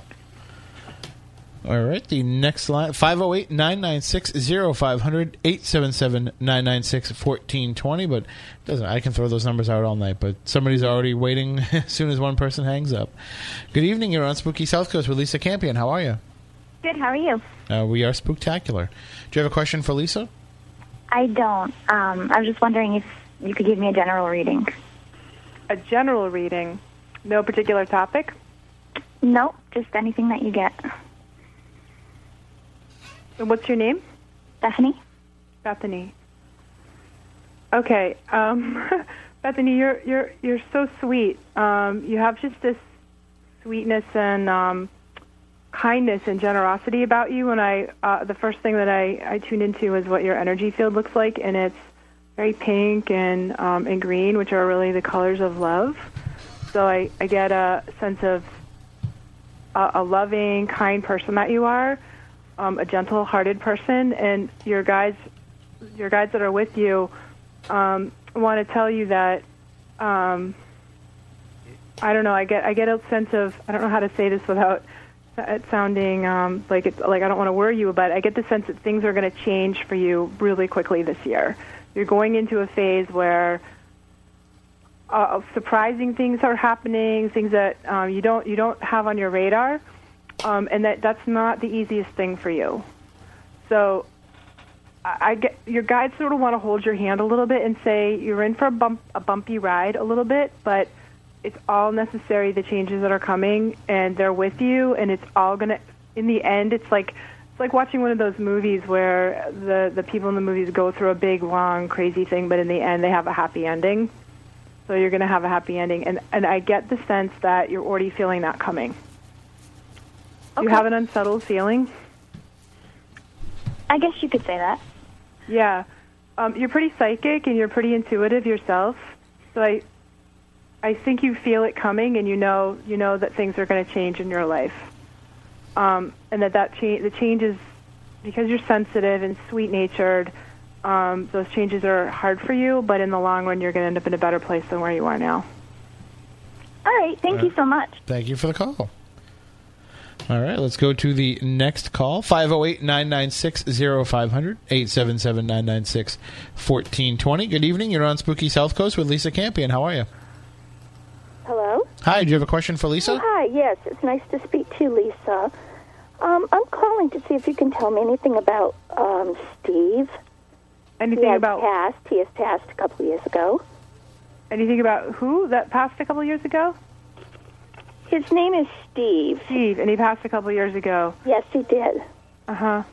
[SPEAKER 3] All right. The next line 508 996 0500 877 996 1420. But it doesn't, I can throw those numbers out all night, but somebody's already waiting [LAUGHS] as soon as one person hangs up. Good evening. You're on Spooky South Coast with Lisa Campion. How are you?
[SPEAKER 15] Good. How are you?
[SPEAKER 3] Uh, we are spooktacular. Do you have a question for Lisa?
[SPEAKER 15] I don't. Um, I was just wondering if you could give me a general reading.
[SPEAKER 5] A general reading, no particular topic.
[SPEAKER 15] Nope, just anything that you get.
[SPEAKER 5] And what's your name?
[SPEAKER 15] Bethany.
[SPEAKER 5] Bethany. Okay, um, [LAUGHS] Bethany, you're you're you're so sweet. Um, you have just this sweetness and um, kindness and generosity about you. And I, uh, the first thing that I I tuned into is what your energy field looks like, and it's very pink and um, and green, which are really the colors of love. So I I get a sense of a, a loving, kind person that you are, um, a gentle-hearted person, and your guides, your guides that are with you, um, want to tell you that. Um, I don't know. I get I get a sense of I don't know how to say this without it sounding um, like it's like I don't want to worry you, but I get the sense that things are going to change for you really quickly this year. You're going into a phase where uh, surprising things are happening, things that um, you don't you don't have on your radar, um, and that that's not the easiest thing for you. So, I, I get your guides sort of want to hold your hand a little bit and say you're in for a bump a bumpy ride a little bit, but it's all necessary. The changes that are coming, and they're with you, and it's all gonna. In the end, it's like it's like watching one of those movies where the the people in the movies go through a big, long, crazy thing, but in the end, they have a happy ending. So you're going to have a happy ending, and and I get the sense that you're already feeling that coming. Do you have an unsettled feeling?
[SPEAKER 15] I guess you could say that.
[SPEAKER 5] Yeah, um, you're pretty psychic and you're pretty intuitive yourself. So I, I think you feel it coming, and you know you know that things are going to change in your life, um, and that that change the changes because you're sensitive and sweet natured. Um, those changes are hard for you, but in the long run, you're going to end up in a better place than where you are now.
[SPEAKER 15] All right. Thank you so much.
[SPEAKER 3] Thank you for the call. All right, let's go to the next call 508 996 0500 877 996 1420. Good evening. You're on Spooky South Coast with Lisa Campion. How are you?
[SPEAKER 16] Hello?
[SPEAKER 3] Hi, do you have a question for Lisa?
[SPEAKER 16] Oh, hi, yes. It's nice to speak to you, Lisa. Um, I'm calling to see if you can tell me anything about um, Steve.
[SPEAKER 5] Anything
[SPEAKER 16] he
[SPEAKER 5] about-
[SPEAKER 16] passed? He has passed a couple years ago.
[SPEAKER 5] Anything about who that passed a couple years ago?
[SPEAKER 16] His name is Steve.
[SPEAKER 5] Steve, and he passed a couple years ago.
[SPEAKER 16] Yes, he did.
[SPEAKER 5] Uh huh.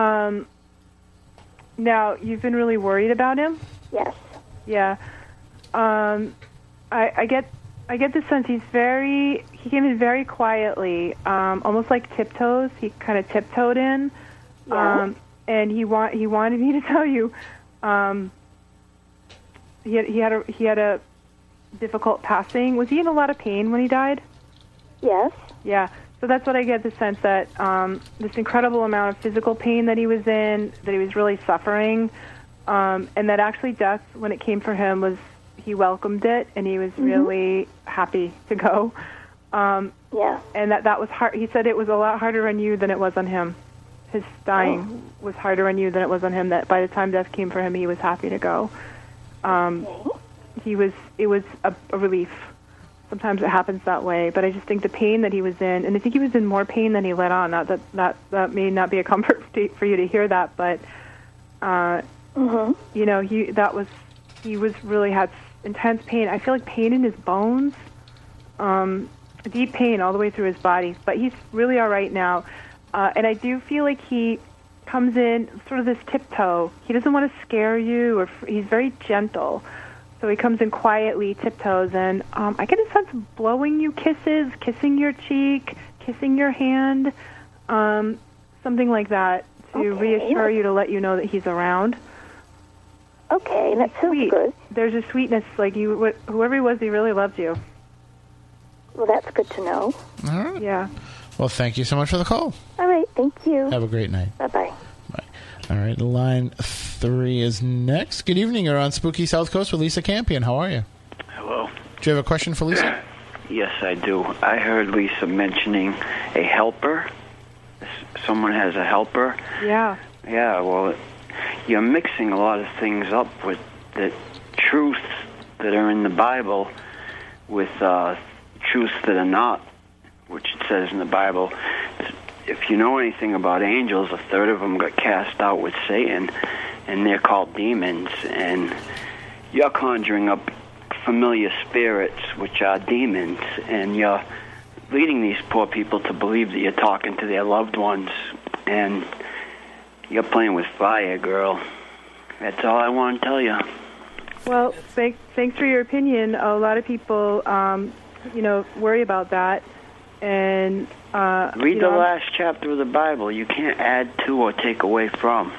[SPEAKER 5] Um. Now you've been really worried about him.
[SPEAKER 16] Yes.
[SPEAKER 5] Yeah. Um. I, I get I get the sense he's very he came in very quietly, um, almost like tiptoes. He kind of tiptoed in,
[SPEAKER 16] Yeah.
[SPEAKER 5] um, and he want he wanted me to [LAUGHS] tell you, um, he had he had a he had a difficult passing. Was he in a lot of pain when he died?
[SPEAKER 16] Yes.
[SPEAKER 5] Yeah. So that's what I get the sense that um, this incredible amount of physical pain that he was in, that he was really suffering, um, and that actually death, when it came for him, was he welcomed it and he was really happy to go. Um,
[SPEAKER 16] yeah.
[SPEAKER 5] And that that was hard. He said it was a lot harder on you than it was on him. His dying was harder on you than it was on him. That by the time death came for him, he was happy to go. Um, he was. It was a, a relief. Sometimes it happens that way, but I just think the pain that he was in, and I think he was in more pain than he let on. Not that that that may not be a [LAUGHS] comfort to, for you to hear that, but uh, you know, he that was he was really had intense pain. I feel like pain in his bones, um, deep pain all the way through his body. But he's really all right now, uh, and I do feel like he comes in sort of this tiptoe. He doesn't want to scare you, or he's very gentle. So he comes in quietly, tiptoes, and um, I get a sense of blowing you kisses, kissing your cheek, kissing your hand, um, something like that to
[SPEAKER 16] Okay.
[SPEAKER 5] reassure you to let you know that he's around.
[SPEAKER 16] Okay, that sounds
[SPEAKER 5] Sweet.
[SPEAKER 16] good.
[SPEAKER 5] There's a sweetness, like you, wh- whoever he was, he really loved you.
[SPEAKER 16] Well, that's good to know.
[SPEAKER 3] All right.
[SPEAKER 5] Yeah.
[SPEAKER 3] Well, thank you so much for the call.
[SPEAKER 16] All right, thank you.
[SPEAKER 3] Have a great night.
[SPEAKER 16] Bye bye.
[SPEAKER 3] All right, line three is next. Good evening. You're on Spooky South Coast with Lisa Campion. How are you?
[SPEAKER 17] Hello.
[SPEAKER 3] Do you have a question for Lisa? [CLEARS THROAT]
[SPEAKER 17] Yes, I do. I heard Lisa mentioning a helper. Someone has a helper.
[SPEAKER 5] Yeah.
[SPEAKER 17] Yeah, well, you're mixing a lot of things up with the truths that are in the Bible with uh, truths that are not, which it says in the Bible. If you know anything about angels, a third of them got cast out with Satan, and they're called demons. And you're conjuring up familiar spirits, which are demons, and you're leading these poor people to believe that you're talking to their loved ones, and you're playing with fire, girl. That's all I want to tell you.
[SPEAKER 5] Well, thanks, thanks for your opinion. A lot of people, um, you know, worry about that. And uh,
[SPEAKER 17] Read the
[SPEAKER 5] know,
[SPEAKER 17] last chapter of the Bible. You can't add to or take away from.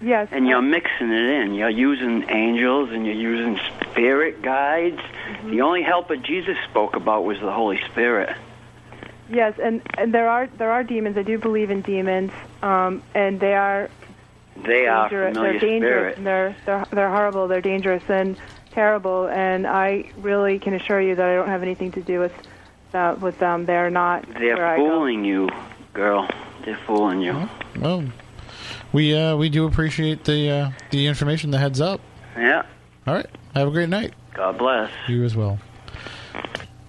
[SPEAKER 5] Yes.
[SPEAKER 17] And you're mixing it in. You're using angels and you're using spirit guides.
[SPEAKER 5] Mm-hmm.
[SPEAKER 17] The only helper Jesus spoke about was the Holy Spirit.
[SPEAKER 5] Yes, and, and there are there are demons. I do believe in demons, um, and they are
[SPEAKER 17] They are
[SPEAKER 5] dangerous.
[SPEAKER 17] familiar
[SPEAKER 5] They're dangerous. And they're they're they're horrible. They're dangerous and terrible. And I really can assure you that I don't have anything to do with that with them. They're not.
[SPEAKER 17] They're
[SPEAKER 5] I go.
[SPEAKER 17] fooling you, girl. They're fooling you.
[SPEAKER 3] Well, we uh, we do appreciate the uh, the information, the heads up.
[SPEAKER 17] Yeah.
[SPEAKER 3] All right. Have a great night.
[SPEAKER 17] God bless.
[SPEAKER 3] You as well.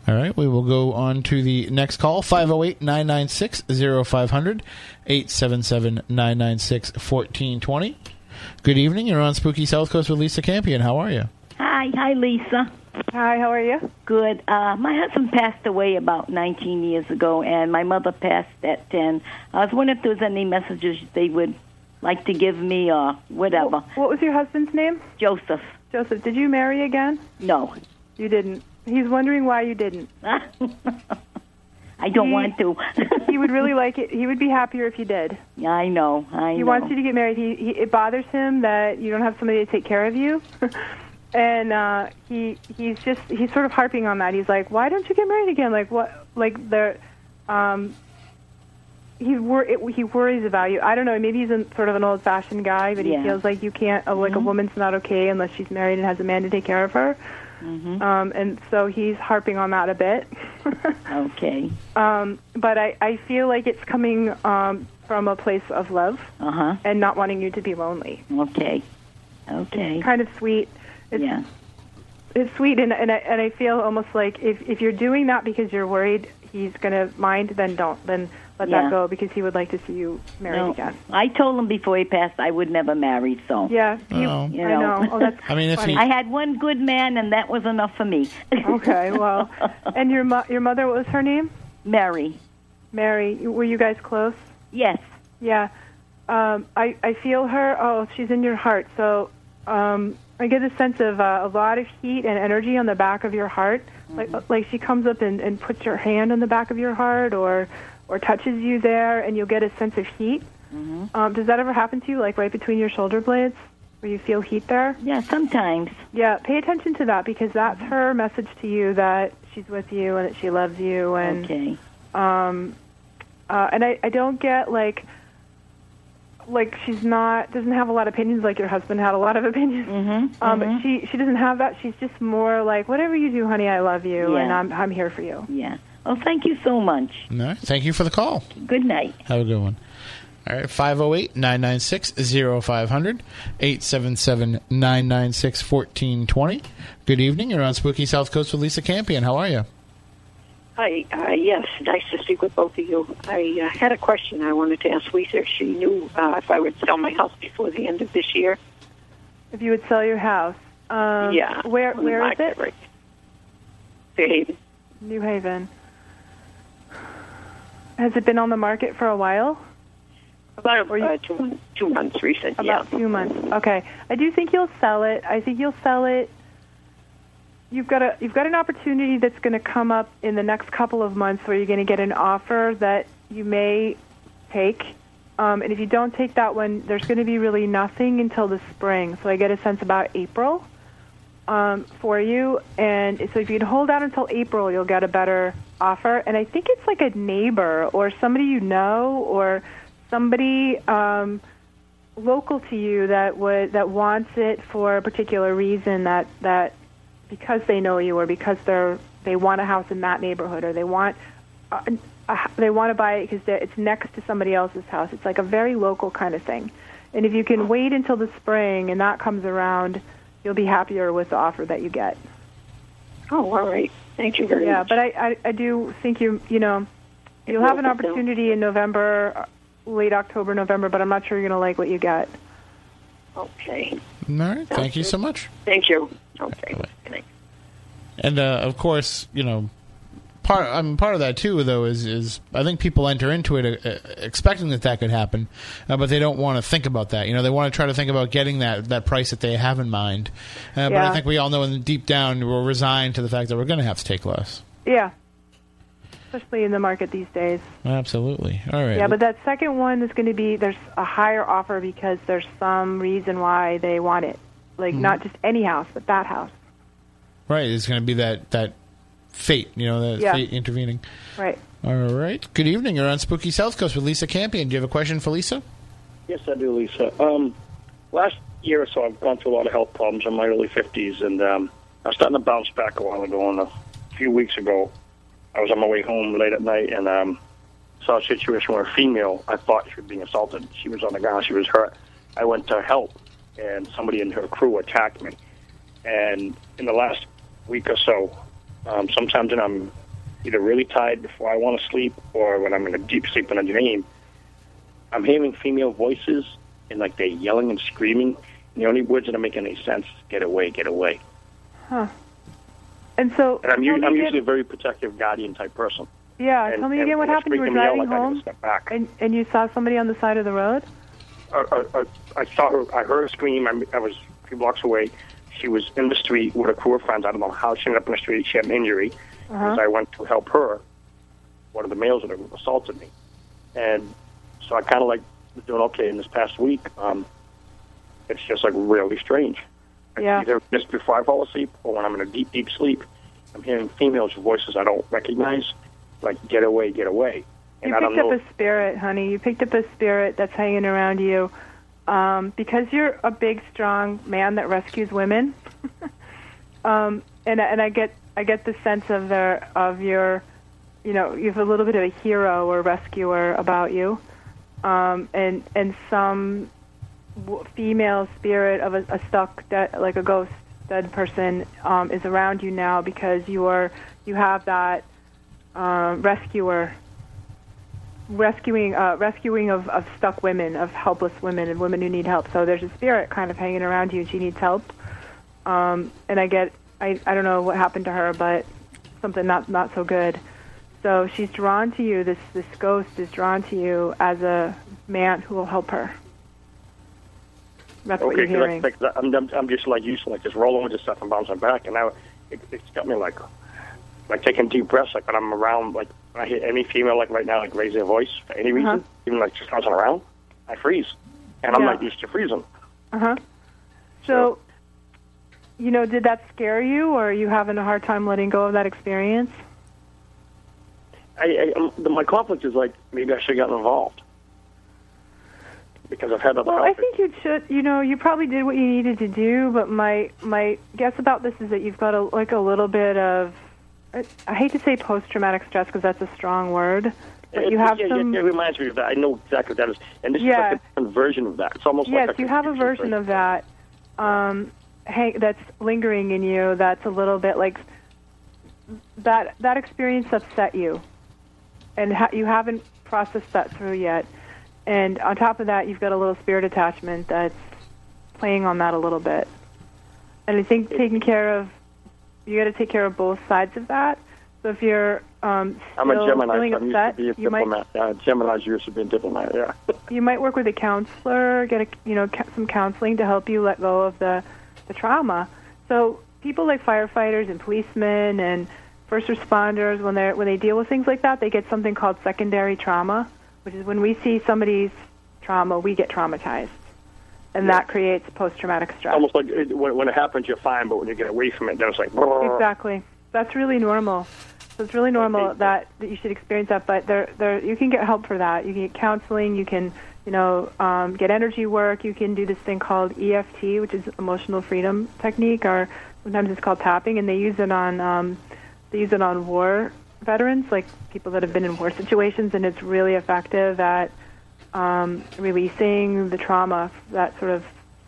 [SPEAKER 3] All right, we will go on to the next call 508 996 0500 877 996 1420. Good evening. You're on Spooky South Coast with Lisa Campion. How are you?
[SPEAKER 18] Hi, hi, Lisa.
[SPEAKER 5] Hi, how are you?
[SPEAKER 18] Good. Uh, my husband passed away about 19 years ago, and my mother passed at 10. I was wondering if there was any messages they would like to give me or whatever.
[SPEAKER 5] What was your husband's name?
[SPEAKER 18] Joseph.
[SPEAKER 5] Joseph, did you marry again?
[SPEAKER 18] No.
[SPEAKER 5] You didn't. He's wondering why you didn't. [LAUGHS]
[SPEAKER 18] I don't
[SPEAKER 5] He-
[SPEAKER 18] want to. [LAUGHS]
[SPEAKER 5] he would really like it. He would be happier if you did.
[SPEAKER 18] Yeah, I know. I
[SPEAKER 5] he
[SPEAKER 18] know.
[SPEAKER 5] wants you to get married. He, he it bothers him that you don't have somebody to take care of you. [LAUGHS] and uh he he's just he's sort of harping on that. He's like, "Why don't you get married again?" Like what like the um he wor- it, he worries about you. I don't know. Maybe he's a, sort of an old-fashioned guy, but
[SPEAKER 18] Yeah.
[SPEAKER 5] he feels like you can't. Uh, like a woman's not okay unless she's married and has a man to take care of her.
[SPEAKER 18] Mm-hmm.
[SPEAKER 5] Um, and so he's harping on that a bit. [LAUGHS]
[SPEAKER 18] okay.
[SPEAKER 5] Um, but I, I feel like it's coming um, from a place of love
[SPEAKER 18] Uh huh.
[SPEAKER 5] and not wanting you to be lonely.
[SPEAKER 18] Okay. Okay.
[SPEAKER 5] It's kind of sweet. It's,
[SPEAKER 18] yeah.
[SPEAKER 5] It's sweet, and and I, and I feel almost like if if you're doing that because you're worried he's going to mind, then don't. Then let
[SPEAKER 18] Yeah.
[SPEAKER 5] that go because he would like to see you married
[SPEAKER 18] No,
[SPEAKER 5] again.
[SPEAKER 18] I told him before he passed I would never marry, so.
[SPEAKER 5] Yeah, he,
[SPEAKER 3] Oh.
[SPEAKER 18] You
[SPEAKER 5] I know. Oh, that's [LAUGHS]
[SPEAKER 3] I mean, if
[SPEAKER 5] funny.
[SPEAKER 3] he-
[SPEAKER 18] I had one good man, and that was enough for me. [LAUGHS]
[SPEAKER 5] okay, well, and your mo- your mother, what was her name?
[SPEAKER 18] Mary.
[SPEAKER 5] Mary. Were you guys close?
[SPEAKER 18] Yes.
[SPEAKER 5] Yeah. Um, I I feel her. Oh, she's in your heart. So um, I get a sense of uh, a lot of heat and energy on the back of your heart. Like like she comes up and, and puts her hand on the back of your heart, or or touches you there, and you'll get a sense of heat.
[SPEAKER 18] Mm-hmm.
[SPEAKER 5] Um, does that ever happen to you, like right between your shoulder blades, where you feel heat there?
[SPEAKER 18] Yeah, sometimes.
[SPEAKER 5] Yeah, pay attention to that because that's her message to you that she's with you and that she loves you and
[SPEAKER 18] Okay.
[SPEAKER 5] um uh and I I don't get like like she's not doesn't have a lot of opinions like your husband had a lot of opinions.
[SPEAKER 18] Mm-hmm.
[SPEAKER 5] Um but she she doesn't have that. She's just more like whatever you do, honey, I love you and I'm I'm here for you.
[SPEAKER 18] Yeah. Well, thank you so much.
[SPEAKER 3] All right. Thank you for the call.
[SPEAKER 18] Good night.
[SPEAKER 3] Have a good one. All right, 508 996 0500 877 996 1420. Good evening. You're on Spooky South Coast with Lisa Campion. How are you?
[SPEAKER 19] Hi, uh, yes, nice to speak with both of you. I uh, had a question I wanted to ask Lisa she knew uh, if I would sell my house before the end of this year.
[SPEAKER 5] If you would sell your house. Um
[SPEAKER 19] yeah.
[SPEAKER 5] where where is it?
[SPEAKER 19] Right. Fairhaven.
[SPEAKER 5] New Haven. Has it been on the market for a while?
[SPEAKER 19] About uh, two, two months recent,
[SPEAKER 5] About
[SPEAKER 19] yeah.
[SPEAKER 5] two months. Okay. I do think you'll sell it. I think you'll sell it. You've got a you've got an opportunity that's going to come up in the next couple of months where you're going to get an offer that you may take. Um, and if you don't take that one, there's going to be really nothing until the spring. So I get a sense about April um, for you. And so if you can hold out until April, you'll get a better offer. And I think it's like a neighbor or somebody you know or somebody um, local to you that would that wants it for a particular reason that that because they know you or because they're they want a house in that neighborhood or they want uh, a, a, they want to buy it because it's next to somebody else's house. It's like a very local kind of thing. And if you can wait until the spring and that comes around, you'll be happier with the offer that you get.
[SPEAKER 19] Oh, all right. Thank you very
[SPEAKER 5] yeah,
[SPEAKER 19] much.
[SPEAKER 5] Yeah, but I, I I do think you you know You'll have an opportunity in November, uh, late October, November, but I'm not sure you're going to like what you get.
[SPEAKER 19] Okay.
[SPEAKER 3] All right. Thank you so much.
[SPEAKER 19] Thank you. Okay. Good night.
[SPEAKER 3] And uh, of course, you know, part I mean, part of that too, though, is is I think people enter into it uh, expecting that that could happen, uh, but they don't want to think about that. You know, they want to try to think about getting that that price that they have in mind. Uh, But I think we all know, in the deep down, we're resigned to the fact that we're going to have to take less.
[SPEAKER 5] Yeah. Especially in the market these days.
[SPEAKER 3] Absolutely. All right.
[SPEAKER 5] Yeah, but that second one is going to be there's a higher offer because there's some reason why they want it. Like
[SPEAKER 3] Mhm.
[SPEAKER 5] not just any house, but that house.
[SPEAKER 3] right, it's going to be that that fate. You know, that
[SPEAKER 5] Yeah.
[SPEAKER 3] fate intervening.
[SPEAKER 5] Right.
[SPEAKER 3] All right. Good evening. You're on Spooky South Coast with Lisa Campion. Do you have a question for Lisa?
[SPEAKER 20] Yes, I do, Lisa. Um, last year or so, I've gone through a lot of health problems in my early 50s, and um, I was starting to bounce back a while ago. And a few weeks ago, I was on my way home late at night and um, saw a situation where a female, I thought she was being assaulted. She was on the ground, she was hurt. I went to help, and somebody in her crew attacked me. And in the last week or so, um, sometimes when I'm either really tired before I want to sleep or when I'm in a deep sleep in a dream, I'm hearing female voices and like they're yelling and screaming. And the only words that are making any sense is "get away, get away."
[SPEAKER 5] Huh. And so
[SPEAKER 20] And I'm, I'm usually a very protective guardian type person.
[SPEAKER 5] Yeah,
[SPEAKER 20] and-
[SPEAKER 5] tell me
[SPEAKER 20] and-
[SPEAKER 5] again what
[SPEAKER 20] and
[SPEAKER 5] happened. You were
[SPEAKER 20] freaking me out,
[SPEAKER 5] driving home
[SPEAKER 20] back.
[SPEAKER 5] and and you saw somebody on the side of the road?
[SPEAKER 20] I, I, I- I saw her. I heard her scream. I, I was a few blocks away. She was in the street with a crew of friends. I don't know how she ended up in the street. She had an injury.
[SPEAKER 5] Uh-huh.
[SPEAKER 20] As I went to help her, one of the males that assaulted me, and so I kind of like was doing okay in this past week. Um, it's just like really strange.
[SPEAKER 5] Yeah.
[SPEAKER 20] Either just before I fall asleep or when I'm in a deep, deep sleep, I'm hearing females' voices I don't recognize, like "get away, get away," and
[SPEAKER 5] You picked up a spirit, honey. You picked up a spirit that's hanging around you. Um, because you're a big, strong man that rescues women. [LAUGHS] um, and and I get I get the sense of their of your, you know, you have a little bit of a hero or rescuer about you, um, and and some w- female spirit of a, a stuck dead, like a ghost dead person um, is around you now because you are you have that um, rescuer rescuing uh, rescuing of, of stuck women, of helpless women, and women who need help. So there's a spirit kind of hanging around you, and she needs help. Um, and I get I I don't know what happened to her, but something not not so good. So she's drawn to you. This this ghost is drawn to you as a man who will help her. That's what
[SPEAKER 20] okay,
[SPEAKER 5] you're
[SPEAKER 20] 'cause
[SPEAKER 5] hearing.
[SPEAKER 20] I'm, I'm, I'm just like used to like just rolling with this stuff and bouncing back, and now it, it's got me like like taking deep breaths. Like when I'm around, like when I hear any female like right now like raise their voice for any reason,
[SPEAKER 5] Uh-huh.
[SPEAKER 20] even like just bouncing around, I freeze, and I'm
[SPEAKER 5] Yeah.
[SPEAKER 20] not used to freezing.
[SPEAKER 5] Uh huh. So, you know, did that scare you, or are you having a hard time letting go of that experience?
[SPEAKER 20] I, I um, the, my conflict is like maybe I should have gotten involved because I've had other
[SPEAKER 5] Well, I think you should. You know, you probably did what you needed to do, but my my guess about this is that you've got a like a little bit of. I, I hate to say post-traumatic stress because that's a strong word, but
[SPEAKER 20] It-
[SPEAKER 5] you have
[SPEAKER 20] yeah,
[SPEAKER 5] some.
[SPEAKER 20] yeah, it reminds me of that. I know exactly what that is, and this
[SPEAKER 5] Yeah.
[SPEAKER 20] is like a different version of that. It's almost
[SPEAKER 5] yes,
[SPEAKER 20] like a
[SPEAKER 5] you have a version of that um, hang, that's lingering in you. That's a little bit like that. That experience upset you, and ha- you haven't processed that through yet. And on top of that, you've got a little spirit attachment that's playing on that a little bit. And I think taking care of you got to take care of both sides of that. So if you're um,
[SPEAKER 20] I'm a Gemini.
[SPEAKER 5] feeling
[SPEAKER 20] so I'm
[SPEAKER 5] upset,
[SPEAKER 20] used to be a
[SPEAKER 5] you might
[SPEAKER 20] diplomat. Yeah, Gemini's used to be a diplomat. Yeah. [LAUGHS]
[SPEAKER 5] you might work with a counselor, get a you know some counseling to help you let go of the the trauma. So people like firefighters and policemen and first responders when they when they deal with things like that, they get something called secondary trauma, which is when we see somebody's trauma, we get traumatized, and that creates post traumatic stress.
[SPEAKER 20] almost like it, when, when it happens, you're fine, but when you get away from it, then it's like.
[SPEAKER 5] Exactly. That's really normal. So it's really normal that, that you should experience that. But there, there, you can get help for that. You can get counseling. You can, you know, um, get energy work. You can do this thing called EFT, which is emotional freedom technique, or sometimes it's called tapping, and they use it on, um, they use it on war veterans, like people that have been in war situations, and it's really effective at um, releasing the trauma, that sort of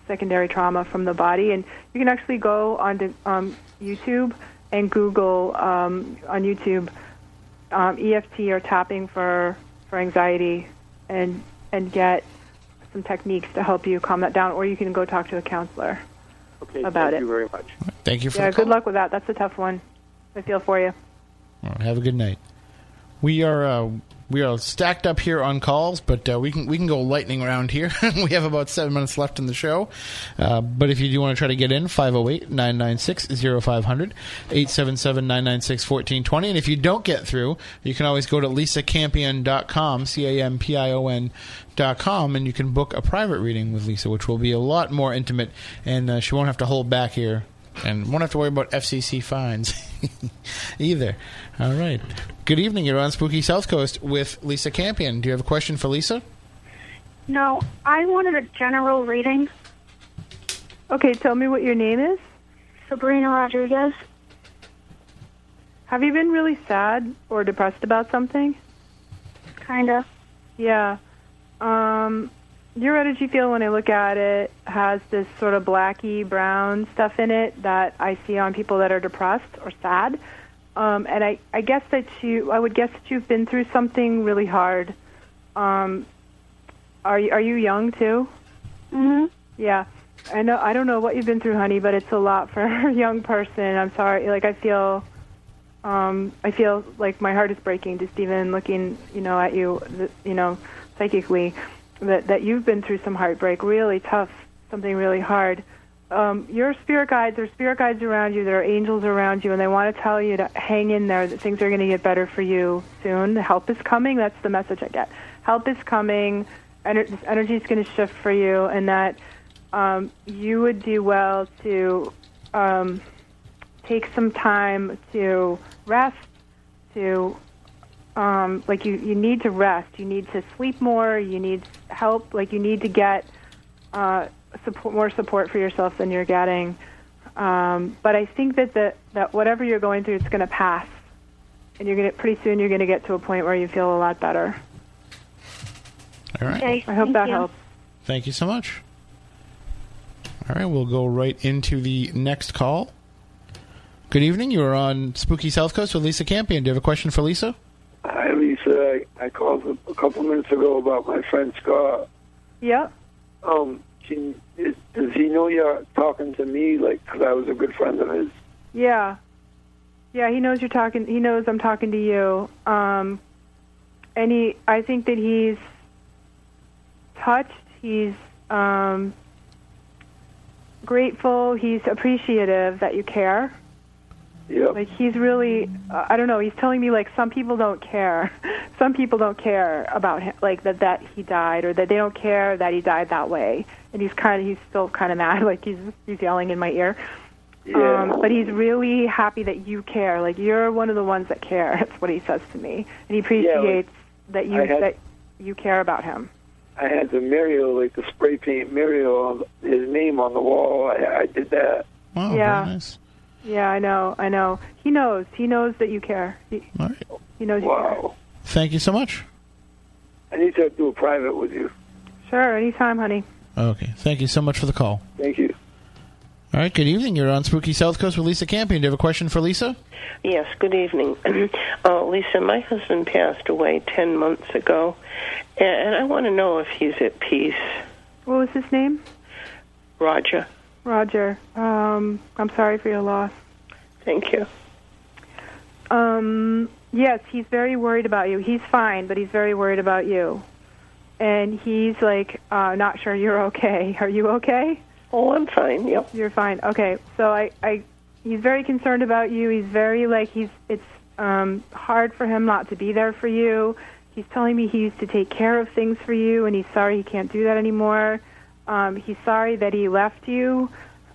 [SPEAKER 5] secondary trauma from the body. And you can actually go onto um, YouTube and Google um, on YouTube um, EFT or tapping for for anxiety, and and get some techniques to help you calm that down, or you can go talk to a counselor
[SPEAKER 20] Okay,
[SPEAKER 5] about
[SPEAKER 20] thank
[SPEAKER 5] it.
[SPEAKER 20] you very much.
[SPEAKER 3] Thank you for
[SPEAKER 5] yeah,
[SPEAKER 3] the call.
[SPEAKER 5] good luck with that. That's a tough one. I feel for you.
[SPEAKER 3] All right, have a good night. We are uh, we are stacked up here on calls, but uh, we can we can go lightning round here. [LAUGHS] we have about seven minutes left in the show. Uh, but if you do want to try to get in, 508-996-0500, 877-996-1420. And if you don't get through, you can always go to lisacampion.com, C-A-M-P-I-O-N dot com, and you can book a private reading with Lisa, which will be a lot more intimate, and uh, she won't have to hold back here and won't have to worry about FCC fines [LAUGHS] either. All right. Good evening. You're on Spooky South Coast with Lisa Campion. Do you have a question for Lisa?
[SPEAKER 16] No, I wanted a general reading.
[SPEAKER 5] Okay, tell me what your name is.
[SPEAKER 16] Sabrina Rodriguez.
[SPEAKER 5] Have you been really sad or depressed about something?
[SPEAKER 16] Kinda.
[SPEAKER 5] Yeah. Um, your energy field, when I look at it, has this sort of blacky brown stuff in it that I see on people that are depressed or sad. Um, and I, I guess that you, I would guess that you've been through something really hard. Um, are you, are you young too?
[SPEAKER 16] Mhm.
[SPEAKER 5] Yeah. I know. I don't know what you've been through, honey, but it's a lot for [LAUGHS] a young person. I'm sorry. Like I feel, um, I feel like my heart is breaking just even looking, you know, at you, you know, psychically, that that you've been through some heartbreak, really tough, something really hard. Um, your spirit guides, there are spirit guides around you, there are angels around you, and they want to tell you to hang in there. That things are going to get better for you soon. The Help is coming. That's the message I get. Help is coming. Ener- this energy is going to shift for you, and that um, you would do well to um, take some time to rest, to um, like you, you need to rest. You need to sleep more. You need help. Like you need to get uh, support, more support for yourself than you're getting. Um, but I think that the, that whatever you're going through, it's going to pass, and you're going to pretty soon you're going to get to a point where you feel a lot better.
[SPEAKER 3] All right.
[SPEAKER 16] Okay,
[SPEAKER 5] I hope
[SPEAKER 16] thank
[SPEAKER 5] that
[SPEAKER 16] you.
[SPEAKER 5] helps.
[SPEAKER 3] Thank you so much. All right, we'll go right into the next call. Good evening. You are on Spooky South Coast with Lisa Campion. Do you have a question for Lisa?
[SPEAKER 13] Hi, Lisa. I, I called a, a couple minutes ago about my friend Scott.
[SPEAKER 5] Yep.
[SPEAKER 13] Um, can, is, does he know you're talking to me? Like, 'cause I was a good friend of his.
[SPEAKER 5] Yeah. Yeah, he knows you're talking. He knows I'm talking to you. Um, and he, I think that he's touched. He's um, grateful. He's appreciative that you care.
[SPEAKER 13] Yeah.
[SPEAKER 5] Like he's really, uh, I don't know. He's telling me like some people don't care. [LAUGHS] some people don't care about him, like that that he died, or that they don't care that he died that way. And he's kind of, he's still kind of mad. [LAUGHS] Like he's he's yelling in my ear.
[SPEAKER 13] Yeah.
[SPEAKER 5] Um, but he's really happy that you care. Like you're one of the ones that care. [LAUGHS] That's what he says to me, and he appreciates that you
[SPEAKER 13] had-
[SPEAKER 5] that you care about him.
[SPEAKER 13] I had the mural, like the spray paint mural, on his name on the wall. I, I did that.
[SPEAKER 3] Oh,
[SPEAKER 5] Yeah.
[SPEAKER 3] very nice.
[SPEAKER 5] Yeah, I know. I know. He knows. He knows that you care. He,
[SPEAKER 3] All right.
[SPEAKER 5] he knows you
[SPEAKER 13] Wow.
[SPEAKER 3] Thank you so much.
[SPEAKER 13] I need to do a private with you.
[SPEAKER 5] Sure, anytime, honey.
[SPEAKER 3] Okay. Thank you so much for the call.
[SPEAKER 13] Thank you.
[SPEAKER 3] All right. Good evening. You're on Spooky South Coast with Lisa Campion. Do you have a question for Lisa?
[SPEAKER 21] Yes, good evening. [CLEARS THROAT] uh, Lisa, my husband passed away 10 months ago, and, and I want to know if he's at peace.
[SPEAKER 5] What was his name?
[SPEAKER 21] Roger.
[SPEAKER 5] Roger. Um, I'm sorry for your loss.
[SPEAKER 21] Thank you.
[SPEAKER 5] Um, yes, he's very worried about you. He's fine, but he's very worried about you. And he's like, uh, not sure you're okay. [LAUGHS] Are you okay?
[SPEAKER 21] Oh, I'm fine. Yep.
[SPEAKER 5] You're fine. Okay. So I, I, he's very concerned about you. He's very like he's. It's um, hard for him not to be there for you. He's telling me he used to take care of things for you, and he's sorry he can't do that anymore. Um, he's sorry that he left you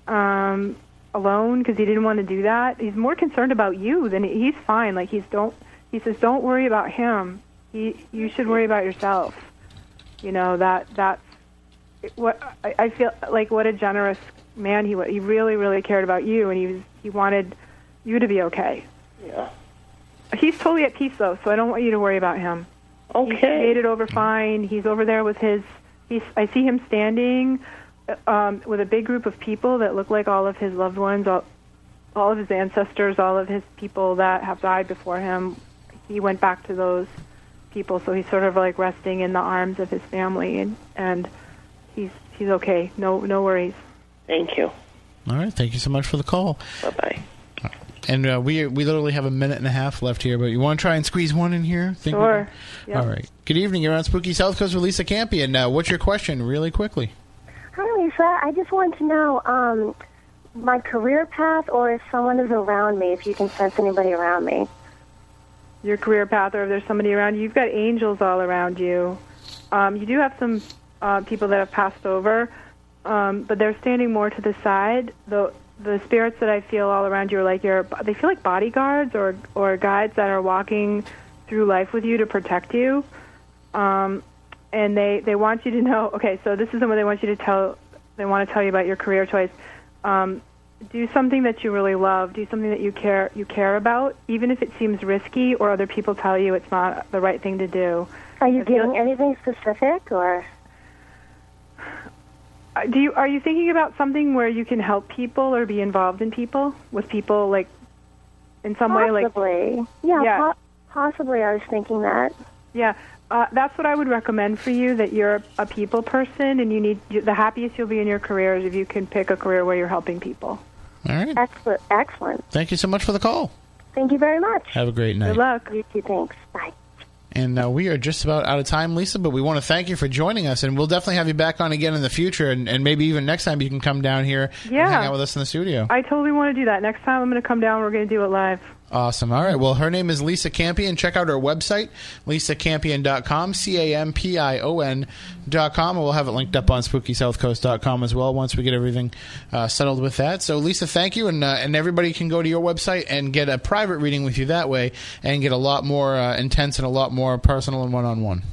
[SPEAKER 5] um, alone because he didn't want to do that. He's more concerned about you than he's fine. Like he's don't. He says, "Don't worry about him. He, you should worry about yourself." You know that that's what I, I feel like. What a generous man he was. He really, really cared about you, and he was. He wanted you to be okay.
[SPEAKER 21] Yeah.
[SPEAKER 5] He's totally at peace though, so I don't want you to worry about him.
[SPEAKER 21] Okay.
[SPEAKER 5] He made it over fine. He's over there with his. He's. I see him standing um, with a big group of people that look like all of his loved ones, all, all of his ancestors, all of his people that have died before him. he went back to those people. So he's sort of like resting in the arms of his family, and and he's he's okay. No no worries.
[SPEAKER 21] Thank you.
[SPEAKER 3] All right. Thank you so much for the call.
[SPEAKER 21] Bye bye.
[SPEAKER 3] And uh, we we literally have a minute and a half left here, but you want to try and squeeze one in here? Think
[SPEAKER 5] Sure. Yep.
[SPEAKER 3] All right. Good evening. You're on Spooky South Coast with Lisa Campion. Uh, what's your question, really quickly?
[SPEAKER 16] Hi, Lisa. I just wanted to know um, my career path or if someone is around me, if you can sense anybody around me.
[SPEAKER 5] Your career path, or if there's somebody around you. You've got angels all around you. Um, you do have some uh, people that have passed over, um, but they're standing more to the side. The the spirits that I feel all around you are like your. They feel like bodyguards or or guides that are walking through life with you to protect you. Um, and they they want you to know. Okay, so this is what they want you to tell. They want to tell you about your career choice. Um, do something that you really love. Do something that you care you care about, even if it seems risky or other people tell you it's not the right thing to do.
[SPEAKER 16] Are you getting anything specific or?
[SPEAKER 5] Uh, Do you are you thinking about something where you can help people or be involved in people with people like in some way like
[SPEAKER 16] Possibly. Yeah,
[SPEAKER 5] Yeah.
[SPEAKER 16] po- possibly. I was thinking that.
[SPEAKER 5] Yeah, uh, that's what I would recommend for you. That you're a people person, and you need the happiest you'll be in your career is if you can pick a career where you're helping people.
[SPEAKER 3] All right.
[SPEAKER 16] Excellent. Excellent.
[SPEAKER 3] Thank you so much for the call.
[SPEAKER 16] Thank you very much.
[SPEAKER 3] Have a great night.
[SPEAKER 5] Good luck.
[SPEAKER 16] You too. Thanks. Bye.
[SPEAKER 3] And uh, we are just about out of time, Lisa, but we want to thank you for joining us, and we'll definitely have you back on again in the future, and, and maybe even next time you can come down here
[SPEAKER 5] Yeah.
[SPEAKER 3] and hang out with us in the studio.
[SPEAKER 5] I totally want to do that. Next time I'm going to come down. We're going to do it live.
[SPEAKER 3] Awesome. All right. Well, her name is Lisa Campion. Check out her website, lisacampion.com, C A M P I O N.com. And we'll have it linked up on spookysouthcoast.com as well once we get everything uh, settled with that. So, Lisa, thank you. And, uh, and everybody can go to your website and get a private reading with you that way and get a lot more uh, intense and a lot more personal and one on one.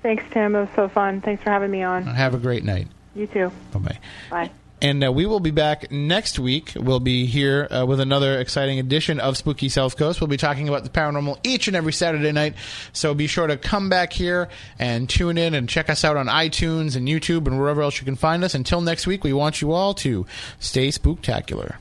[SPEAKER 5] Thanks, Tim. It was so fun. Thanks for having me on.
[SPEAKER 3] Have a great night.
[SPEAKER 5] You too.
[SPEAKER 3] Bye bye.
[SPEAKER 5] Bye.
[SPEAKER 3] And uh, we will be back next week. We'll be here uh, with another exciting edition of Spooky South Coast. We'll be talking about the paranormal each and every Saturday night. So be sure to come back here and tune in and check us out on iTunes and YouTube and wherever else you can find us. Until next week, we want you all to stay spooktacular.